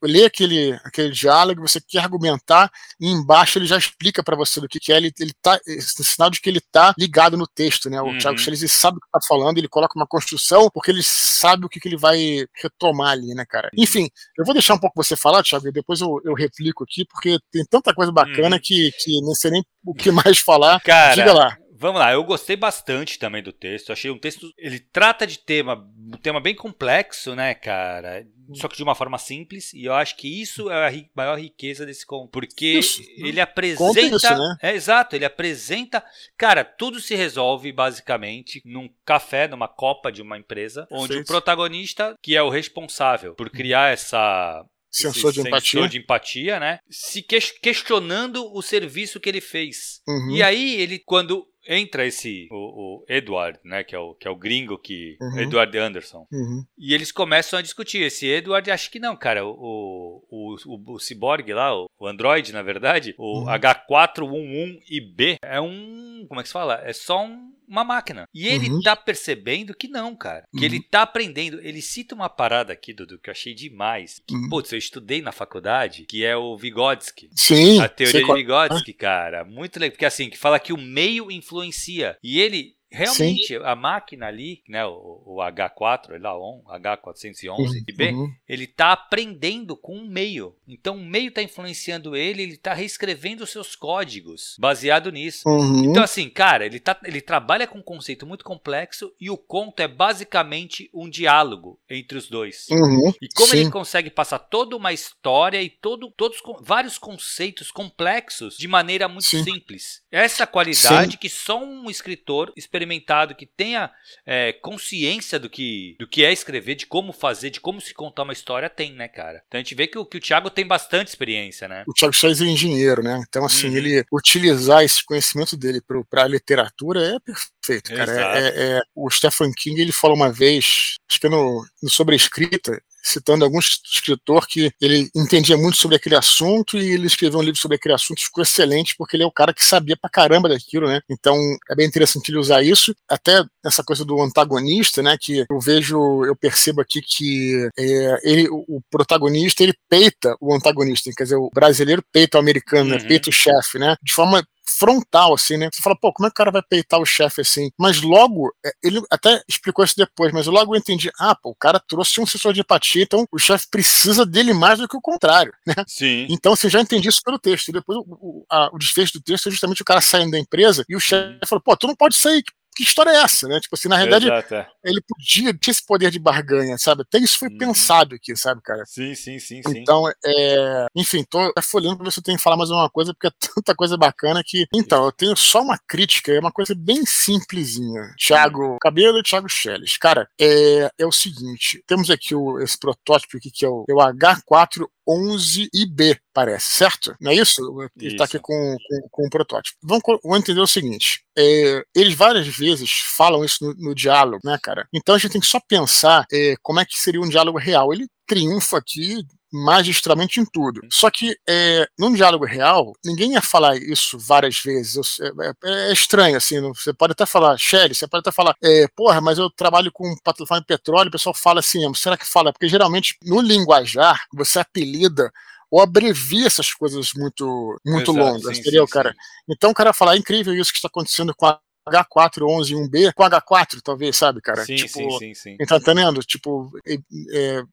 lê aquele, aquele diálogo, você quer argumentar, e embaixo ele já explica para você do que, que é, ele, ele tá, esse sinal de que ele tá ligado no texto, né? O uhum. Thiago Schelles sabe o que tá falando, ele coloca uma construção, porque ele sabe o que, que ele vai retomar ali, né, cara? Uhum. Enfim, eu vou deixar um pouco você falar, Thiago, e depois eu, eu replico aqui, porque tem tanta coisa bacana uhum. que, que não sei nem o que mais falar. Cara, Diga lá. Vamos lá, eu gostei bastante também do texto. Achei um texto. Ele trata de tema, um tema bem complexo, né, cara? Só que de uma forma simples. E eu acho que isso é a ri maior riqueza desse conto. Porque isso. ele apresenta. Isso, né? É exato, ele apresenta. Cara, tudo se resolve basicamente num café, numa copa de uma empresa, onde o protagonista, que é o responsável por criar essa sensor de empatia. Sensor de empatia, né? Se questionando o serviço que ele fez. Uhum. E aí, ele, quando entra esse o, o, Edward, né, que é o que é o gringo que uhum. Edward Anderson. Uhum. E eles começam a discutir. Esse Edward acha que não, cara, o o, o, o cyborg lá, o, o Android, na verdade, o uhum. H411IB é um, como é que se fala? É só um uma máquina. E ele uhum. tá percebendo que não, cara. Que uhum. ele tá aprendendo. Ele cita uma parada aqui, Dudu, que eu achei demais. Que, uhum. putz, eu estudei na faculdade, que é o Vygotsky. Sim. A teoria de Vygotsky, cara. Muito legal. Porque assim, que fala que o meio influencia. E ele realmente Sim. a máquina ali, né, o, o H4, lá, on, H411 uhum, uhum. ele tá aprendendo com um meio. Então o meio tá influenciando ele, ele tá reescrevendo os seus códigos baseado nisso. Uhum. Então assim, cara, ele, tá, ele trabalha com um conceito muito complexo e o conto é basicamente um diálogo entre os dois. Uhum. E como Sim. ele consegue passar toda uma história e todo, todos vários conceitos complexos de maneira muito Sim. simples. Essa qualidade que só um escritor experimentado que tenha é, consciência do que, do que é escrever, de como fazer, de como se contar uma história tem, né, cara? Então a gente vê que o, que o Thiago tem bastante experiência, né? O Thiago Chaves é engenheiro, né? Então, assim, uhum. ele utilizar esse conhecimento dele para a literatura é perfeito, cara. É, é, é, o Stephen King, ele falou uma vez, acho que no, no Sobre Escrita, citando algum escritor que ele entendia muito sobre aquele assunto e ele escreveu um livro sobre aquele assunto, ficou excelente, porque ele é o cara que sabia pra caramba daquilo, né? Então é bem interessante ele usar isso, até essa coisa do antagonista, né? Que eu vejo, eu percebo aqui que é, ele, o protagonista ele peita o antagonista, quer dizer, o brasileiro peita o americano, né? uhum. né? peita o chefe, né? De forma frontal, assim, né? Você fala, pô, como é que o cara vai peitar o chefe assim? Mas logo, é, ele até explicou isso depois, mas logo eu entendi, ah, pô, o cara trouxe um sensor de empatia, então o chefe precisa dele mais do que o contrário, [LAUGHS] né? Sim. Então, assim, já entendi isso pelo texto. E depois o, o, a, o desfecho do texto é justamente o cara saindo da empresa e o chefe falou, pô, tu não pode sair, que história é essa, né? Tipo assim, na realidade, Exato, é. ele podia, tinha esse poder de barganha, sabe? Até isso foi uhum. pensado aqui, sabe, cara? Sim, sim, sim, sim. Então, é... enfim, tô folhando pra ver se eu tenho que falar mais uma coisa, porque é tanta coisa bacana que. Então, eu tenho só uma crítica, é uma coisa bem simplesinha. Thiago Cabelo e Thiago Schelles. Cara, é, é o seguinte: temos aqui o, esse protótipo aqui, que é o, é o H4 11IB, parece, certo? Não é isso? Ele está aqui com, com, com, um protótipo. Vamos, vamos entender o seguinte: é, eles várias vezes falam isso no, no, diálogo, né, cara? Então a gente tem que só pensar é, como é que seria um diálogo real. Ele triunfa aqui magistralmente em tudo. Só que é, num diálogo real, ninguém ia falar isso várias vezes. É, é, é estranho, assim. Você pode até falar, Shelly, você pode até falar, é, porra, mas eu trabalho com plataforma de petróleo, o pessoal fala assim, será que fala? Porque geralmente no linguajar, você apelida ou abrevia essas coisas muito muito Exato, longas, sim, entendeu, sim, cara? Sim. Então o cara fala, é incrível isso que está acontecendo com a H411-1B com H4, talvez, sabe, cara? Sim, tipo, sim, sim, sim. Tá entendendo? Tipo, é, é,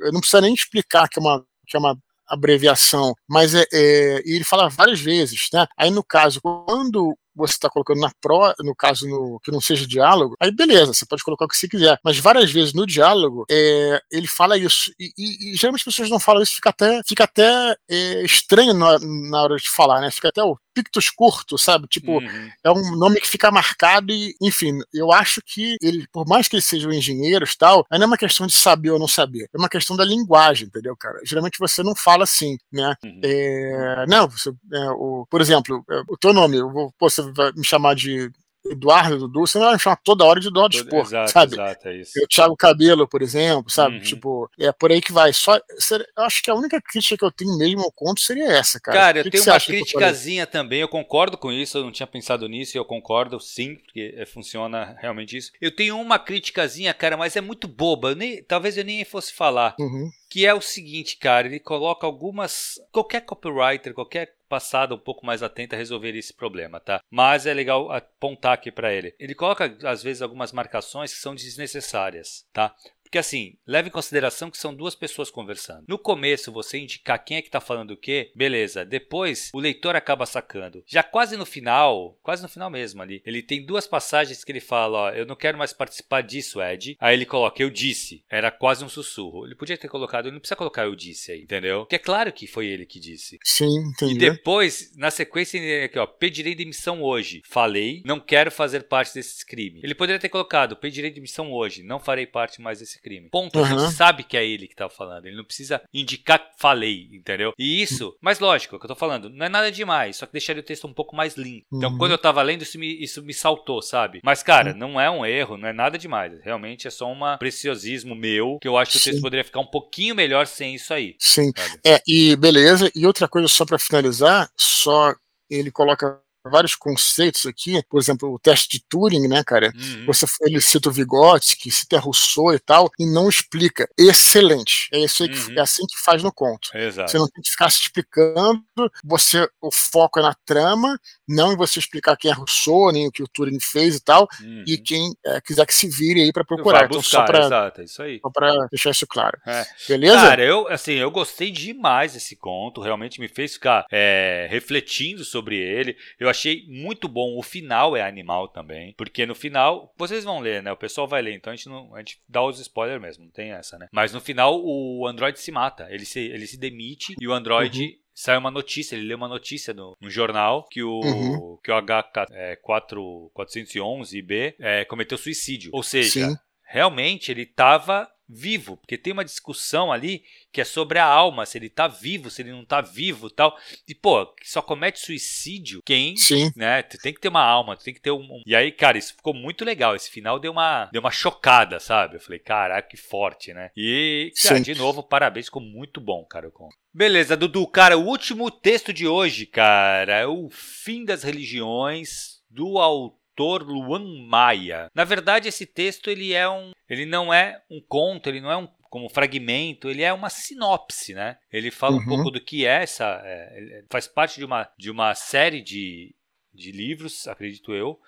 eu não precisa nem explicar que é uma, que é uma abreviação, mas é, é, ele fala várias vezes, né? Aí no caso, quando você está colocando na pro, no caso no, que não seja diálogo, aí beleza, você pode colocar o que você quiser. Mas várias vezes no diálogo, é, ele fala isso. E, e, e, geralmente as pessoas não falam isso, fica até, fica até é, estranho na, na, hora de falar, né? Fica até o pictus curto, sabe? Tipo, uhum. é um nome que fica marcado e, enfim, eu acho que ele, por mais que eles sejam engenheiros e tal, não é uma questão de saber ou não saber, é uma questão da linguagem, entendeu, cara? Geralmente você não fala assim, né? Uhum. É, não, você, é, o, por exemplo, é, o teu nome, eu vou, pô, você vai me chamar de Eduardo, Dudu, você não vai me chamar toda hora de Dó de Expor, exato, sabe? Exato, é isso. Eu, Thiago Cabelo, por exemplo, sabe? Uhum. Tipo, é por aí que vai. Só, eu acho que a única crítica que eu tenho mesmo ao conto seria essa, cara. Cara, eu que tenho que uma criticazinha também, eu concordo com isso, eu não tinha pensado nisso e eu concordo sim, porque é, funciona realmente isso. Eu tenho uma criticazinha, cara, mas é muito boba, nem, talvez eu nem fosse falar. Uhum. Que é o seguinte, cara, ele coloca algumas. Qualquer copywriter, qualquer passada um pouco mais atenta a resolver esse problema, tá? Mas é legal apontar aqui para ele. Ele coloca às vezes algumas marcações que são desnecessárias, tá? Porque assim, leve em consideração que são duas pessoas conversando. No começo, você indicar quem é que está falando o quê, beleza. Depois, o leitor acaba sacando. Já quase no final, quase no final mesmo ali, ele tem duas passagens que ele fala, ó, eu não quero mais participar disso, Ed. Aí ele coloca, eu disse. Era quase um sussurro. Ele podia ter colocado, ele não precisa colocar eu disse aí, entendeu? Porque é claro que foi ele que disse. Sim, entendi. E depois, na sequência, ele aqui, ó, pedirei demissão hoje. Falei, não quero fazer parte desse crime. Ele poderia ter colocado, pedirei demissão hoje, não farei parte mais desse crime. Ponto. Uhum. A gente sabe que é ele que tá falando. Ele não precisa indicar falei, entendeu? E isso, mas lógico, é o que eu tô falando, não é nada demais, só que deixaria o texto um pouco mais limpo. Então, uhum. quando eu tava lendo, isso me, isso me saltou, sabe? Mas, cara, uhum. não é um erro, não é nada demais. Realmente é só um preciosismo meu, que eu acho que Sim. o texto poderia ficar um pouquinho melhor sem isso aí. Sim. Sabe? É, e beleza. E outra coisa, só para finalizar, só ele coloca vários conceitos aqui, por exemplo, o teste de Turing, né, cara? Uhum. Você ele cita o Vygotsky, cita Rousseau e tal, e não explica. Excelente. É isso que, uhum. é assim que faz no conto. Exato. Você não tem que ficar se explicando, você o foco é na trama, não em você explicar quem é Rousseau, nem o que o Turing fez e tal, uhum. e quem é, quiser que se vire aí para procurar. Buscar, então, só pra, é isso aí. Só pra deixar isso claro. É. Beleza? Cara, eu, assim, eu gostei demais desse conto, realmente me fez ficar é, refletindo sobre ele. Eu achei muito bom. O final é animal também, porque no final, vocês vão ler, né? O pessoal vai ler, então a gente, não, a gente dá os spoilers mesmo, não tem essa, né? Mas no final o Android se mata, ele se, ele se demite e o Android. Uhum sai uma notícia, ele lê uma notícia no, no jornal que o, uhum. que o H411B é, é, cometeu suicídio. Ou seja, Sim. realmente ele estava vivo, porque tem uma discussão ali que é sobre a alma, se ele tá vivo, se ele não tá vivo tal. E, pô, só comete suicídio quem, Sim. né? Tem que ter uma alma, tem que ter um, E aí, cara, isso ficou muito legal. Esse final deu uma, deu uma chocada, sabe? Eu falei, caraca, que forte, né? E, cara, Sim. de novo, parabéns, ficou muito bom, cara. Beleza, Dudu, cara, o último texto de hoje, cara, é o fim das religiões do autor autor Luan Maia. Na verdade, esse texto ele é um, ele não é um conto, ele não é um como fragmento, ele é uma sinopse, né? Ele fala uhum. um pouco do que é essa, é, faz parte de uma, de uma série de, de livros, acredito eu,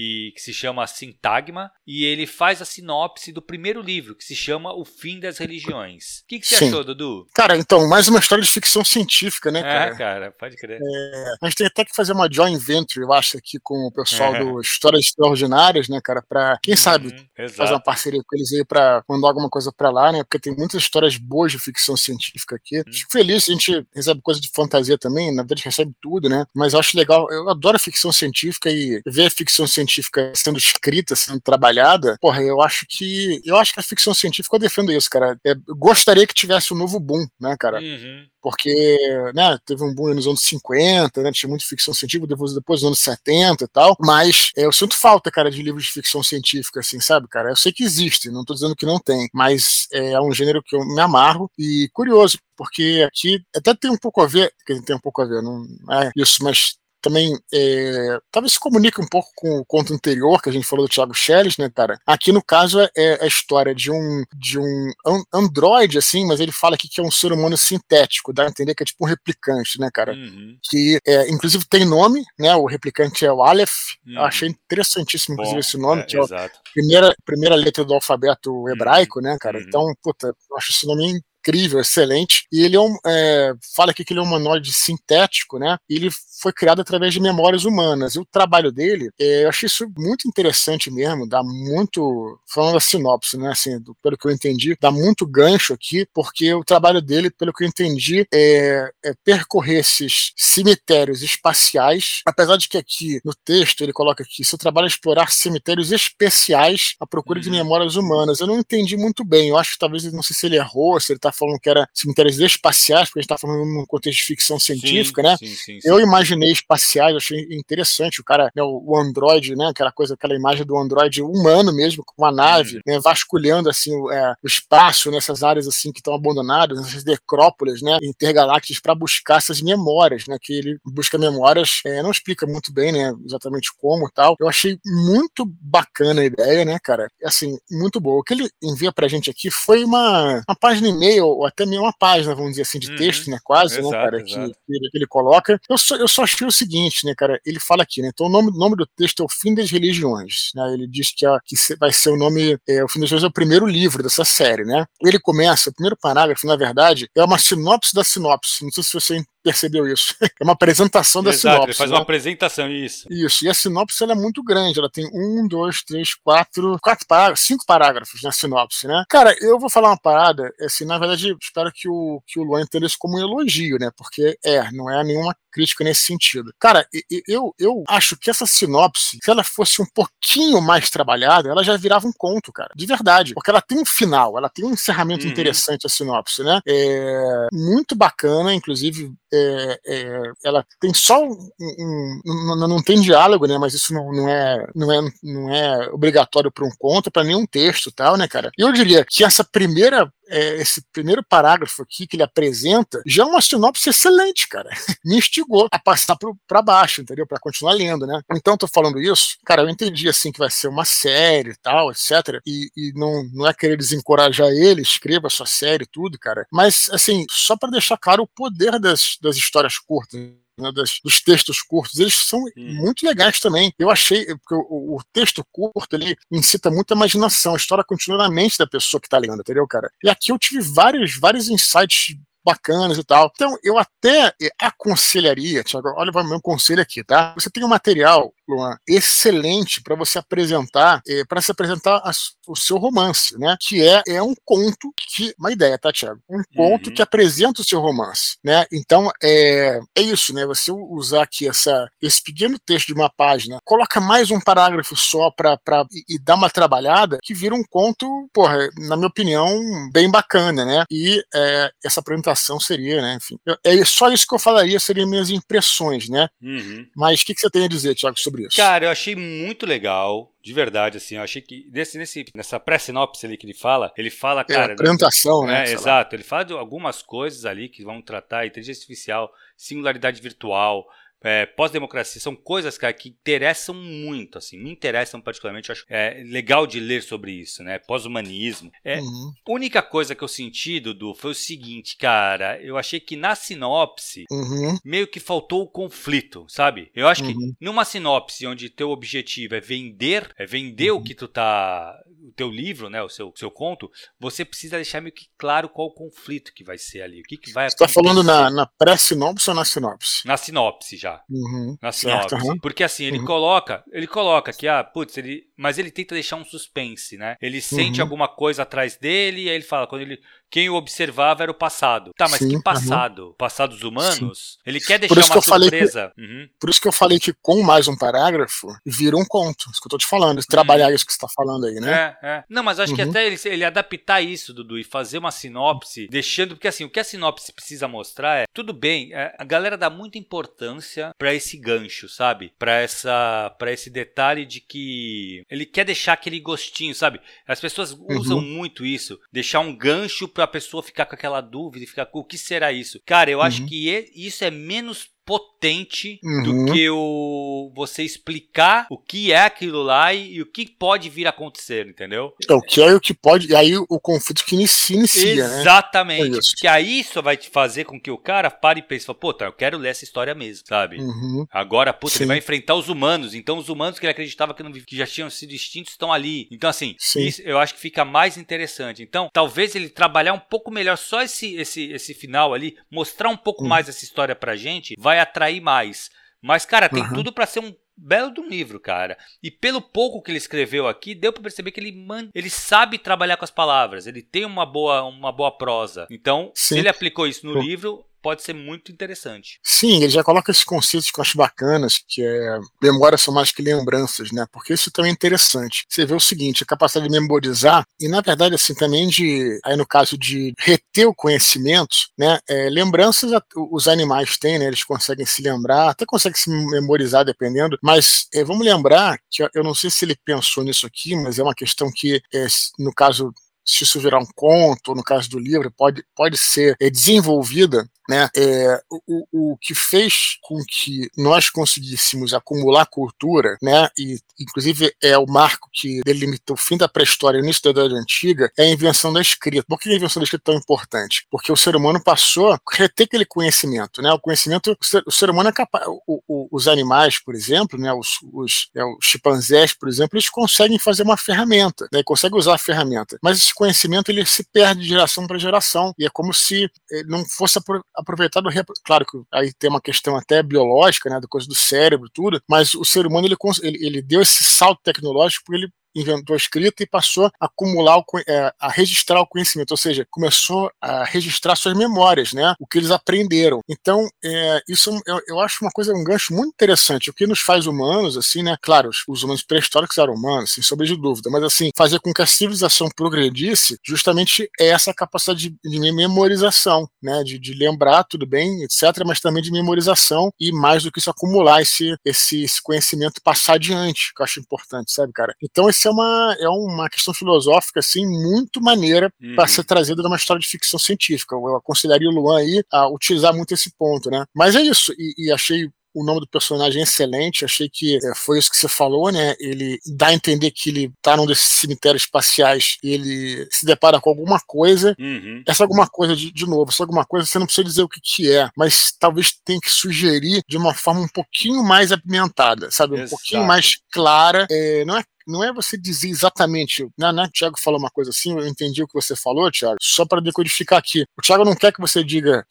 e que se chama Sintagma, e ele faz a sinopse do primeiro livro, que se chama O Fim das Religiões. O que, que você Sim. achou, Dudu? Cara, então, mais uma história de ficção científica, né, cara? É, cara, pode crer. É, a gente tem até que fazer uma joint venture, eu acho, aqui com o pessoal é. do Histórias Extraordinárias, né, cara, pra, quem sabe, uhum, fazer uma parceria com eles aí pra mandar alguma coisa pra lá, né, porque tem muitas histórias boas de ficção científica aqui. Uhum. Fico feliz, a gente recebe coisa de fantasia também, na verdade recebe tudo, né, mas eu acho legal, eu adoro ficção científica e ver ficção científica científica sendo escrita, sendo trabalhada, porra, eu acho que. Eu acho que a ficção científica eu defendo isso, cara. É, eu gostaria que tivesse um novo boom, né, cara? Uhum porque né, teve um boom nos anos 50, né, tinha muita ficção científica, depois, depois dos anos 70 e tal, mas é, eu sinto falta, cara, de livros de ficção científica, assim, sabe, cara? Eu sei que existe, não tô dizendo que não tem, mas é, é um gênero que eu me amarro e curioso, porque aqui até tem um pouco a ver, que tem um pouco a ver, não é isso, mas também é, talvez se comunique um pouco com o conto anterior que a gente falou do Thiago Schelles, né, cara? Aqui no caso é, é a história de um de um androide assim, mas ele fala aqui que é um ser humano sintético, dá a entender que é tipo um replicante, né, cara? Uhum. Que é, inclusive tem nome, né? O replicante é o Aleph. Uhum. Eu achei interessantíssimo inclusive Bom, esse nome, é, que é a primeira primeira letra do alfabeto hebraico, uhum. né, cara? Uhum. Então, puta, eu acho esse nome incrível, excelente. E ele é um, é, fala aqui que ele é um humanoide sintético, né? E ele foi criado através de memórias humanas. E o trabalho dele, é, eu achei isso muito interessante mesmo, dá muito, falando da sinopse, né, assim, do, pelo que eu entendi, dá muito gancho aqui, porque o trabalho dele, pelo que eu entendi, é, é percorrer esses cemitérios espaciais, apesar de que aqui no texto ele coloca aqui, seu trabalho é explorar cemitérios especiais à procura uhum. de memórias humanas. Eu não entendi muito bem, eu acho que talvez, não sei se ele errou, se ele está falando que era cemitérios espaciais, porque a gente está falando num contexto de ficção científica, sim, né? Sim, sim, eu imaginei espaciais, achei interessante. O cara, né, o, Android, né, aquela coisa, aquela imagem do Android humano mesmo, com uma nave, uhum. né, vasculhando assim o, é, o espaço nessas áreas assim que estão abandonadas, nessas necrópolis, né, intergalácticas, para buscar essas memórias, né, que ele busca memórias, é, não explica muito bem, né, exatamente como tal. Eu achei muito bacana a ideia, né, cara, assim, muito boa. O que ele envia pra gente aqui foi uma, uma página e meia, ou até meio uma página, vamos dizer assim, de uhum. texto, né, quase, exato, né, cara, que, que, ele, coloca. Eu só, eu só achei o seguinte, né, cara? Ele fala aqui, né? Então o nome, nome do texto é O Fim das Religiões. Né? Ele diz que, a, que vai ser o nome. É, o Fim das Religiões é o primeiro livro dessa série, né? Ele começa, o primeiro parágrafo, na verdade, é uma sinopse da sinopse. Não sei se você percebeu isso. [LAUGHS] É uma apresentação da Exato, sinopse. Ele faz né? uma apresentação, isso. Isso. E a sinopse ela é muito grande. Ela tem um, dois, três, quatro, quatro parágrafos, cinco parágrafos na sinopse, né? Cara, eu vou falar uma parada, assim, na verdade, espero que o, que o Luan entenda isso como um elogio, né? Porque é, não é nenhuma crítica nesse sentido. Cara, eu, eu acho que essa sinopse, se ela fosse um pouquinho mais trabalhada, ela já virava um conto, cara. De verdade. Porque ela tem um final, ela tem um encerramento uhum. interessante, a sinopse, né? É muito bacana, inclusive é, é, ela tem só um, um, um, não tem diálogo, né? Mas isso não, não é não é não é obrigatório para um conto, para nenhum texto, tal, né, cara? Eu diria que essa primeira é, esse primeiro parágrafo aqui que ele apresenta já é uma sinopse excelente, cara. [LAUGHS] Me instigou a passar para baixo, entendeu? Para continuar lendo, né? Então, tô falando isso, cara, eu entendi assim que vai ser uma série e tal, etc. E, e não, não é querer desencorajar ele, escreva sua série tudo, cara. Mas, assim, só para deixar claro o poder das, das histórias curtas né, das, dos textos curtos, eles são muito legais também. Eu achei, porque o, o, texto curto ele incita muita imaginação, a história continua na mente da pessoa que está lendo, entendeu, cara? E aqui eu tive vários, vários insights bacanas e tal. Então, eu até aconselharia, Tiago, olha o meu conselho aqui, tá? Você tem um material Luan, excelente para você apresentar, é, para se apresentar a, o seu romance, né? Que é, é um conto que. Uma ideia, tá, Tiago? Um conto uhum. que apresenta o seu romance, né? Então, é, é isso, né? Você usar aqui essa, esse pequeno texto de uma página, coloca mais um parágrafo só para e, e dar uma trabalhada, que vira um conto, porra, na minha opinião, bem bacana, né? E é, essa apresentação seria, né? Enfim, é só isso que eu falaria, seriam minhas impressões, né? Uhum. Mas o que, que você tem a dizer, Tiago, sobre sobre isso? Cara, eu achei muito legal. De verdade, assim, eu achei que nesse, nesse, nessa pré-sinopse ali que ele fala, ele fala, cara. É, apresentação, né? É, exato, ele fala de algumas coisas ali que vão tratar inteligência artificial, singularidade virtual, é, pós-democracia, são coisas, cara, que interessam muito, assim, me interessam particularmente, acho é, legal de ler sobre isso, né, pós-humanismo. É, uhum. única coisa que eu senti, Dudu, foi o seguinte, cara, eu achei que na sinopse, uhum. meio que faltou o conflito, sabe? Eu acho uhum. que numa sinopse onde teu objetivo é vender, é vender o uhum. que tu tá, o teu livro, né, o seu, seu conto, você precisa deixar meio que claro qual o conflito que vai ser ali, o que, que vai Você tá falando na, na pré-sinopse ou na sinopse? Na sinopse já já. Uhum, na sinopse. Certo, uhum. Porque assim, ele uhum. coloca, ele coloca que, ah, putz, ele. Mas ele tenta deixar um suspense, né? Ele sente uhum. alguma coisa atrás dele, e aí ele fala, quando ele quem o observava era o passado. Tá, mas Sim, que passado? Uhum. Passados humanos? Sim. Ele quer deixar uma surpresa. Que, uhum. Por isso que eu falei que com mais um parágrafo vira um conto. Isso que eu tô te falando. Trabalhar uhum. isso que você tá falando aí, né? É, é. Não, mas acho que uhum. até ele, ele adaptar isso, Dudu, e fazer uma sinopse, deixando. Porque assim, o que a sinopse precisa mostrar é. Tudo bem, é, a galera dá muita importância para esse gancho, sabe? Para essa para esse detalhe de que ele quer deixar aquele gostinho, sabe? As pessoas usam uhum. muito isso, deixar um gancho para a pessoa ficar com aquela dúvida e ficar com o que será isso. Cara, eu uhum. acho que isso é menos potente uhum. do que o você explicar o que é aquilo lá e, e, o que pode vir a acontecer, entendeu? É o que é o que pode, e aí o conflito que inicia, inicia né? Exatamente. Né? Que aí isso vai te fazer com que o cara pare e pense, pô, tá, eu quero ler essa história mesmo, sabe? Uhum. Agora, puta, Sim. ele vai enfrentar os humanos, então os humanos que ele acreditava que, não, que já tinham sido extintos estão ali. Então, assim, isso, eu acho que fica mais interessante. Então, talvez ele trabalhar um pouco melhor só esse, esse, esse final ali, mostrar um pouco uhum. mais essa história pra gente, vai vai atrair mais. Mas, cara, tem uhum. tudo para ser um belo de um livro, cara. E pelo pouco que ele escreveu aqui, deu para perceber que ele man... ele sabe trabalhar com as palavras, ele tem uma boa uma boa prosa. Então, Sim. se ele aplicou isso no livro, pode ser muito interessante. Sim, ele já coloca esses conceitos que eu acho bacanas, que é memórias são mais que lembranças, né? Porque isso também é interessante. Você vê o seguinte, a capacidade de memorizar, e na verdade, assim, também de, aí no caso de reter o conhecimento, né? É, lembranças os animais têm, né? Eles conseguem se lembrar, até conseguem se memorizar dependendo, mas é, vamos lembrar que eu não sei se ele pensou nisso aqui, mas é uma questão que, é, no caso se isso virar um conto, ou no caso do livro, pode, pode ser é, desenvolvida né? É, o, o que fez com que nós conseguíssemos acumular cultura, né? E inclusive é o marco que delimitou o fim da pré-história e o início da Idade Antiga, é a invenção da escrita. Por que a invenção da escrita é tão importante? Porque o ser humano passou a reter aquele conhecimento, né? O conhecimento, o ser, o ser humano é capaz, o, o, os animais, por exemplo, né? Os, os, é, os, chimpanzés, por exemplo, eles conseguem fazer uma ferramenta, né? Conseguem usar a ferramenta, mas esse conhecimento ele se perde de geração para geração e é como se eh, não fosse aproveitado. Claro que aí tem uma questão até biológica, né, da coisa do cérebro, tudo, mas o ser humano ele, ele, ele deu esse salto tecnológico porque ele inventou a escrita e passou a acumular, o, é, a registrar o conhecimento, ou seja, começou a registrar suas memórias, né? O que eles aprenderam. Então, é, isso eu, eu, acho uma coisa, um gancho muito interessante. O que nos faz humanos, assim, né? Claro, os, os humanos pré-históricos eram humanos, sem sombra de dúvida, mas assim, fazer com que a civilização progredisse justamente é essa capacidade de, de memorização, né? De, de, lembrar, tudo bem, etc., mas também de memorização e mais do que isso, acumular esse, esse, esse conhecimento passar adiante, que eu acho importante, sabe, cara? Então, esse essa é uma, é uma questão filosófica assim muito maneira uhum. para ser trazida numa história de ficção científica. Eu aconselharia o Luan aí a utilizar muito esse ponto, né? Mas é isso, e, e achei o nome do personagem é excelente, achei que é, foi isso que você falou, né? Ele dá a entender que ele tá num desses cemitérios espaciais e ele se depara com alguma coisa. Uhum. Essa alguma coisa, de, de novo, essa alguma coisa, você não precisa dizer o que, que é, mas talvez tenha que sugerir de uma forma um pouquinho mais apimentada, sabe? Um Exato. pouquinho mais clara. É, não é não é você dizer exatamente, né, né? O Thiago falou uma coisa assim, eu entendi o que você falou, Thiago, só para decodificar aqui. O Thiago não quer que você diga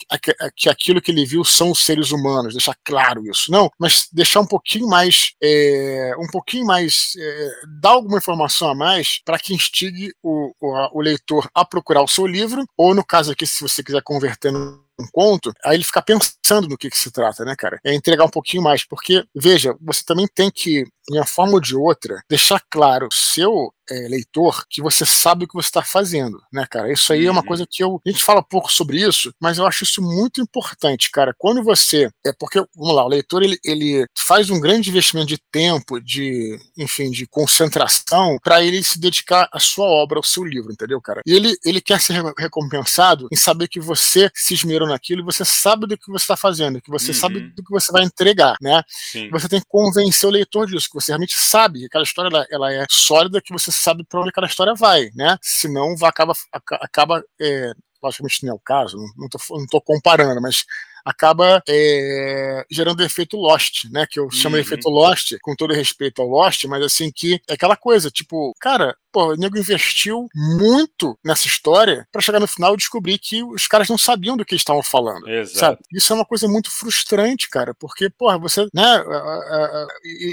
que aquilo que ele viu são os seres humanos, deixar claro isso, não, mas deixar um pouquinho mais, é, um pouquinho mais, é, dar alguma informação a mais para que instigue o, o, o leitor a procurar o seu livro, ou no caso aqui, se você quiser converter no um conto, aí ele fica pensando no que, que se trata, né, cara? É entregar um pouquinho mais, porque, veja, você também tem que, de uma forma ou de outra, deixar claro seu é, leitor que você sabe o que você está fazendo, né, cara? Isso aí uhum. é uma uhum. coisa que eu. A gente fala pouco sobre isso, mas eu acho isso muito importante, cara. Quando você. É porque, vamos lá, o leitor ele, ele faz um grande investimento de tempo, de, enfim, de concentração, para ele se dedicar à sua obra, ao seu livro, entendeu, cara? E ele, ele quer ser recompensado em saber que você se esmerou naquilo e você sabe do que você está fazendo, que você uhum. sabe do que você vai entregar, né? Sim. Você tem que convencer o leitor disso, você realmente sabe que aquela história ela, ela é sólida, que você sabe para onde aquela história vai, né? Senão acaba, acaba é, logicamente não é o caso, não estou comparando, mas acaba é, gerando efeito Lost, né? Que eu uhum. chamo de uhum. efeito Lost, com todo respeito ao Lost, mas assim que é aquela coisa, tipo, cara, pô, o nego investiu muito nessa história para chegar no final e descobrir que os caras não sabiam do que estavam falando. Exato. Sabe? Isso é uma coisa muito frustrante, cara, porque, porra, você, né,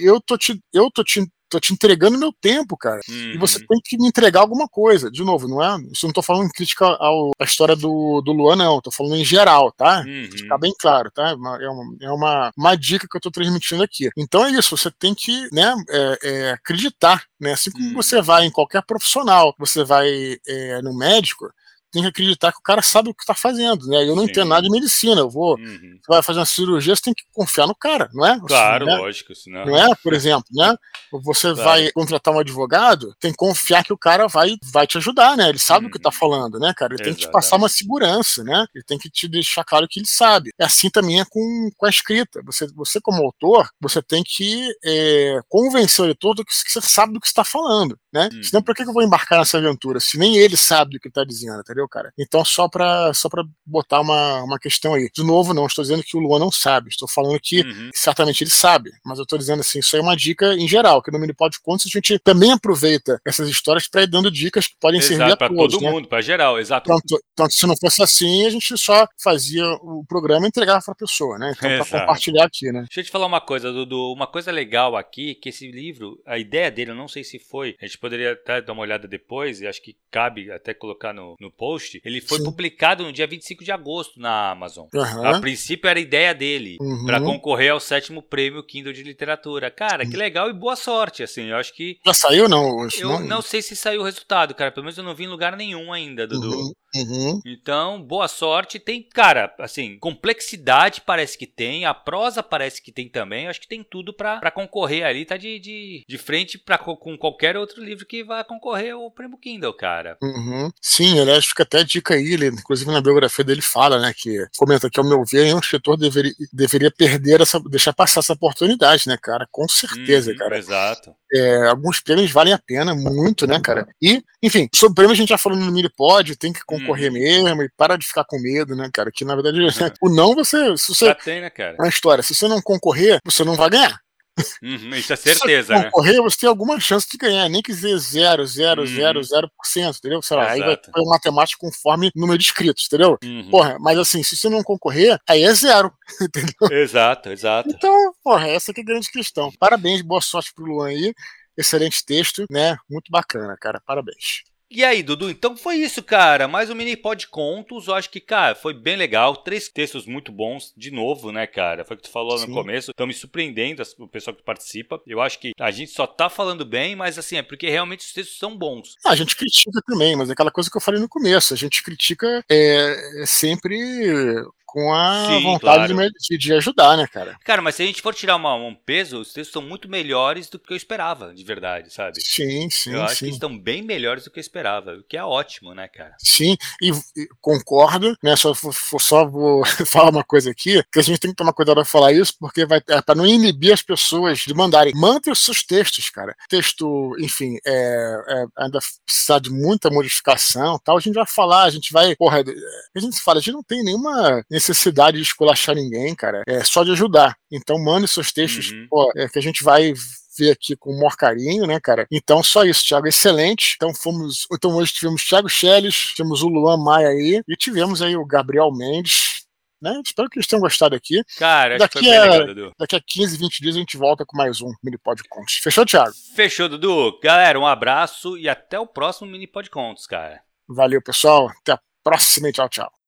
eu tô te, eu tô te tô te entregando meu tempo, cara. Uhum. E você uhum. tem que me entregar alguma coisa. De novo, não é? Isso não tô falando em crítica ao, à história do, do Luan, não. Tô falando em geral, tá? Uhum. Ficar bem claro, tá? É uma, é uma, uma dica que eu tô transmitindo aqui. Então é isso, você tem que, né, é, é, acreditar, né? Assim como uhum. você vai em qualquer profissional, você vai é, no médico, tem que acreditar que o cara sabe o que está fazendo, né? Eu não Sim. entendo nada de medicina. Eu vou, uhum. você vai fazer uma cirurgia, você tem que confiar no cara, não é? Claro, né? lógico, senão... não é? Por exemplo, né? Você claro. vai contratar um advogado, tem que confiar que o cara vai, vai te ajudar, né? Ele sabe uhum. o que está uhum. falando, né, cara? Ele Exatamente. tem que te passar uma segurança, né? Ele tem que te deixar claro que ele sabe. E assim também é com, com a escrita. Você, você como autor, você tem que é, convencer o leitor do que você sabe do que está falando, né? Uhum. Senão, por que eu vou embarcar nessa aventura? Se nem ele sabe do que está dizendo, entendeu? Entendeu, cara? Então, só pra, só pra botar uma, uma questão aí. De novo, não estou dizendo que o Luan não sabe, estou falando que uhum. certamente ele sabe, mas eu estou dizendo assim, isso aí é uma dica em geral, que no Mini Pod Contos a gente também aproveita essas histórias para ir dando dicas que podem exato, servir a todos. Para todo né? mundo, para geral, exato. Tanto, tanto se não fosse assim, a gente só fazia o programa e entregava para a pessoa, né? Então, para compartilhar aqui, né? Deixa eu te falar uma coisa, Dudu. Uma coisa legal aqui, que esse livro, a ideia dele, eu não sei se foi, a gente poderia até dar uma olhada depois, e acho que cabe até colocar no, no post. Ele foi Sim. publicado no dia 25 de agosto na Amazon. Uhum. A princípio era a ideia dele, uhum. para concorrer ao sétimo prêmio Kindle de literatura. Cara, que legal e boa sorte, assim. Eu acho que. Já saiu, não? Eu não, não sei se saiu o resultado, cara. Pelo menos eu não vi em lugar nenhum ainda, Dudu. Uhum. Uhum. Então, boa sorte. Tem, cara, assim, complexidade parece que tem, a prosa parece que tem também. Eu acho que tem tudo para concorrer ali, tá de, de, de frente pra, com qualquer outro livro que vai concorrer ao prêmio Kindle, cara. Uhum. Sim, aliás, fica até a dica aí, ele, inclusive na biografia dele fala, né, que comenta que, ao meu ver, um escritor deveria, deveria perder essa, deixar passar essa oportunidade, né, cara? Com certeza, uhum, cara. Exato. É, alguns prêmios valem a pena, muito, né, cara? E, enfim, sobre prêmio a gente já falou no Minipod, tem que uhum. mesmo e para de ficar com medo, né, cara? Que na verdade, é. [LAUGHS] o não você. Se você já tem, né, cara? Na história, se você não concorrer, você não vai ganhar. Uhum, isso é [LAUGHS] certeza, Se concorrer, né? você tem alguma chance de ganhar, nem que dizer 0, 0, 0, 0%, entendeu? Sei lá, aí vai ter matemática conforme número de inscritos, entendeu? Uhum. Porra, mas assim, se você não concorrer, aí é zero, [LAUGHS] entendeu? Exato, exato. Então, porra, essa que é a grande questão. Parabéns, boa sorte pro Luan aí. Excelente texto, né? Muito bacana, cara. Parabéns. E aí, Dudu, então foi isso, cara. Mais um mini pod contos. Eu acho que, cara, foi bem legal. Três textos muito bons, de novo, né, cara? Foi o que tu falou Sim. no começo. Estão me surpreendendo, o pessoal que participa. Eu acho que a gente só tá falando bem, mas assim, é porque realmente os textos são bons. Ah, a gente critica também, mas é aquela coisa que eu falei no começo. A gente critica é, sempre com a Sim, vontade claro. de, de, ajudar, né, cara? Cara, mas se a gente for tirar uma, um peso, os textos são muito melhores do que eu esperava, de verdade, sabe? Sim, sim. Eu acho sim. que estão bem melhores do que eu esperava, o que é ótimo, né, cara? Sim, e, e concordo, né? Só, só vou [LAUGHS] falar uma coisa aqui, que a gente tem que tomar cuidado ao falar isso, porque vai é para não inibir as pessoas de mandarem. Mande os seus textos, cara. Texto, enfim, é, é, ainda precisa de muita modificação tal. A gente vai falar, a gente vai. Porra, a gente fala, a gente não tem nenhuma necessidade de esculachar ninguém, cara. É só de ajudar. Então, mande seus textos, uhum. pô, é, que a gente vai ver aqui com o maior carinho, né, cara? Então, só isso, Thiago, excelente. Então, fomos. Então, hoje tivemos Thiago Schelles, tivemos o Luan Maia aí, e tivemos aí o Gabriel Mendes. Né? Espero que eles tenham gostado aqui. Cara, daqui a, legal, Dudu. Daqui a 15, 20 dias a gente volta com mais um Mini Pod Contos. Fechou, Thiago? Fechou, Dudu. Galera, um abraço e até o próximo Mini Pod Contos, cara. Valeu, pessoal. Até a próxima e tchau, tchau.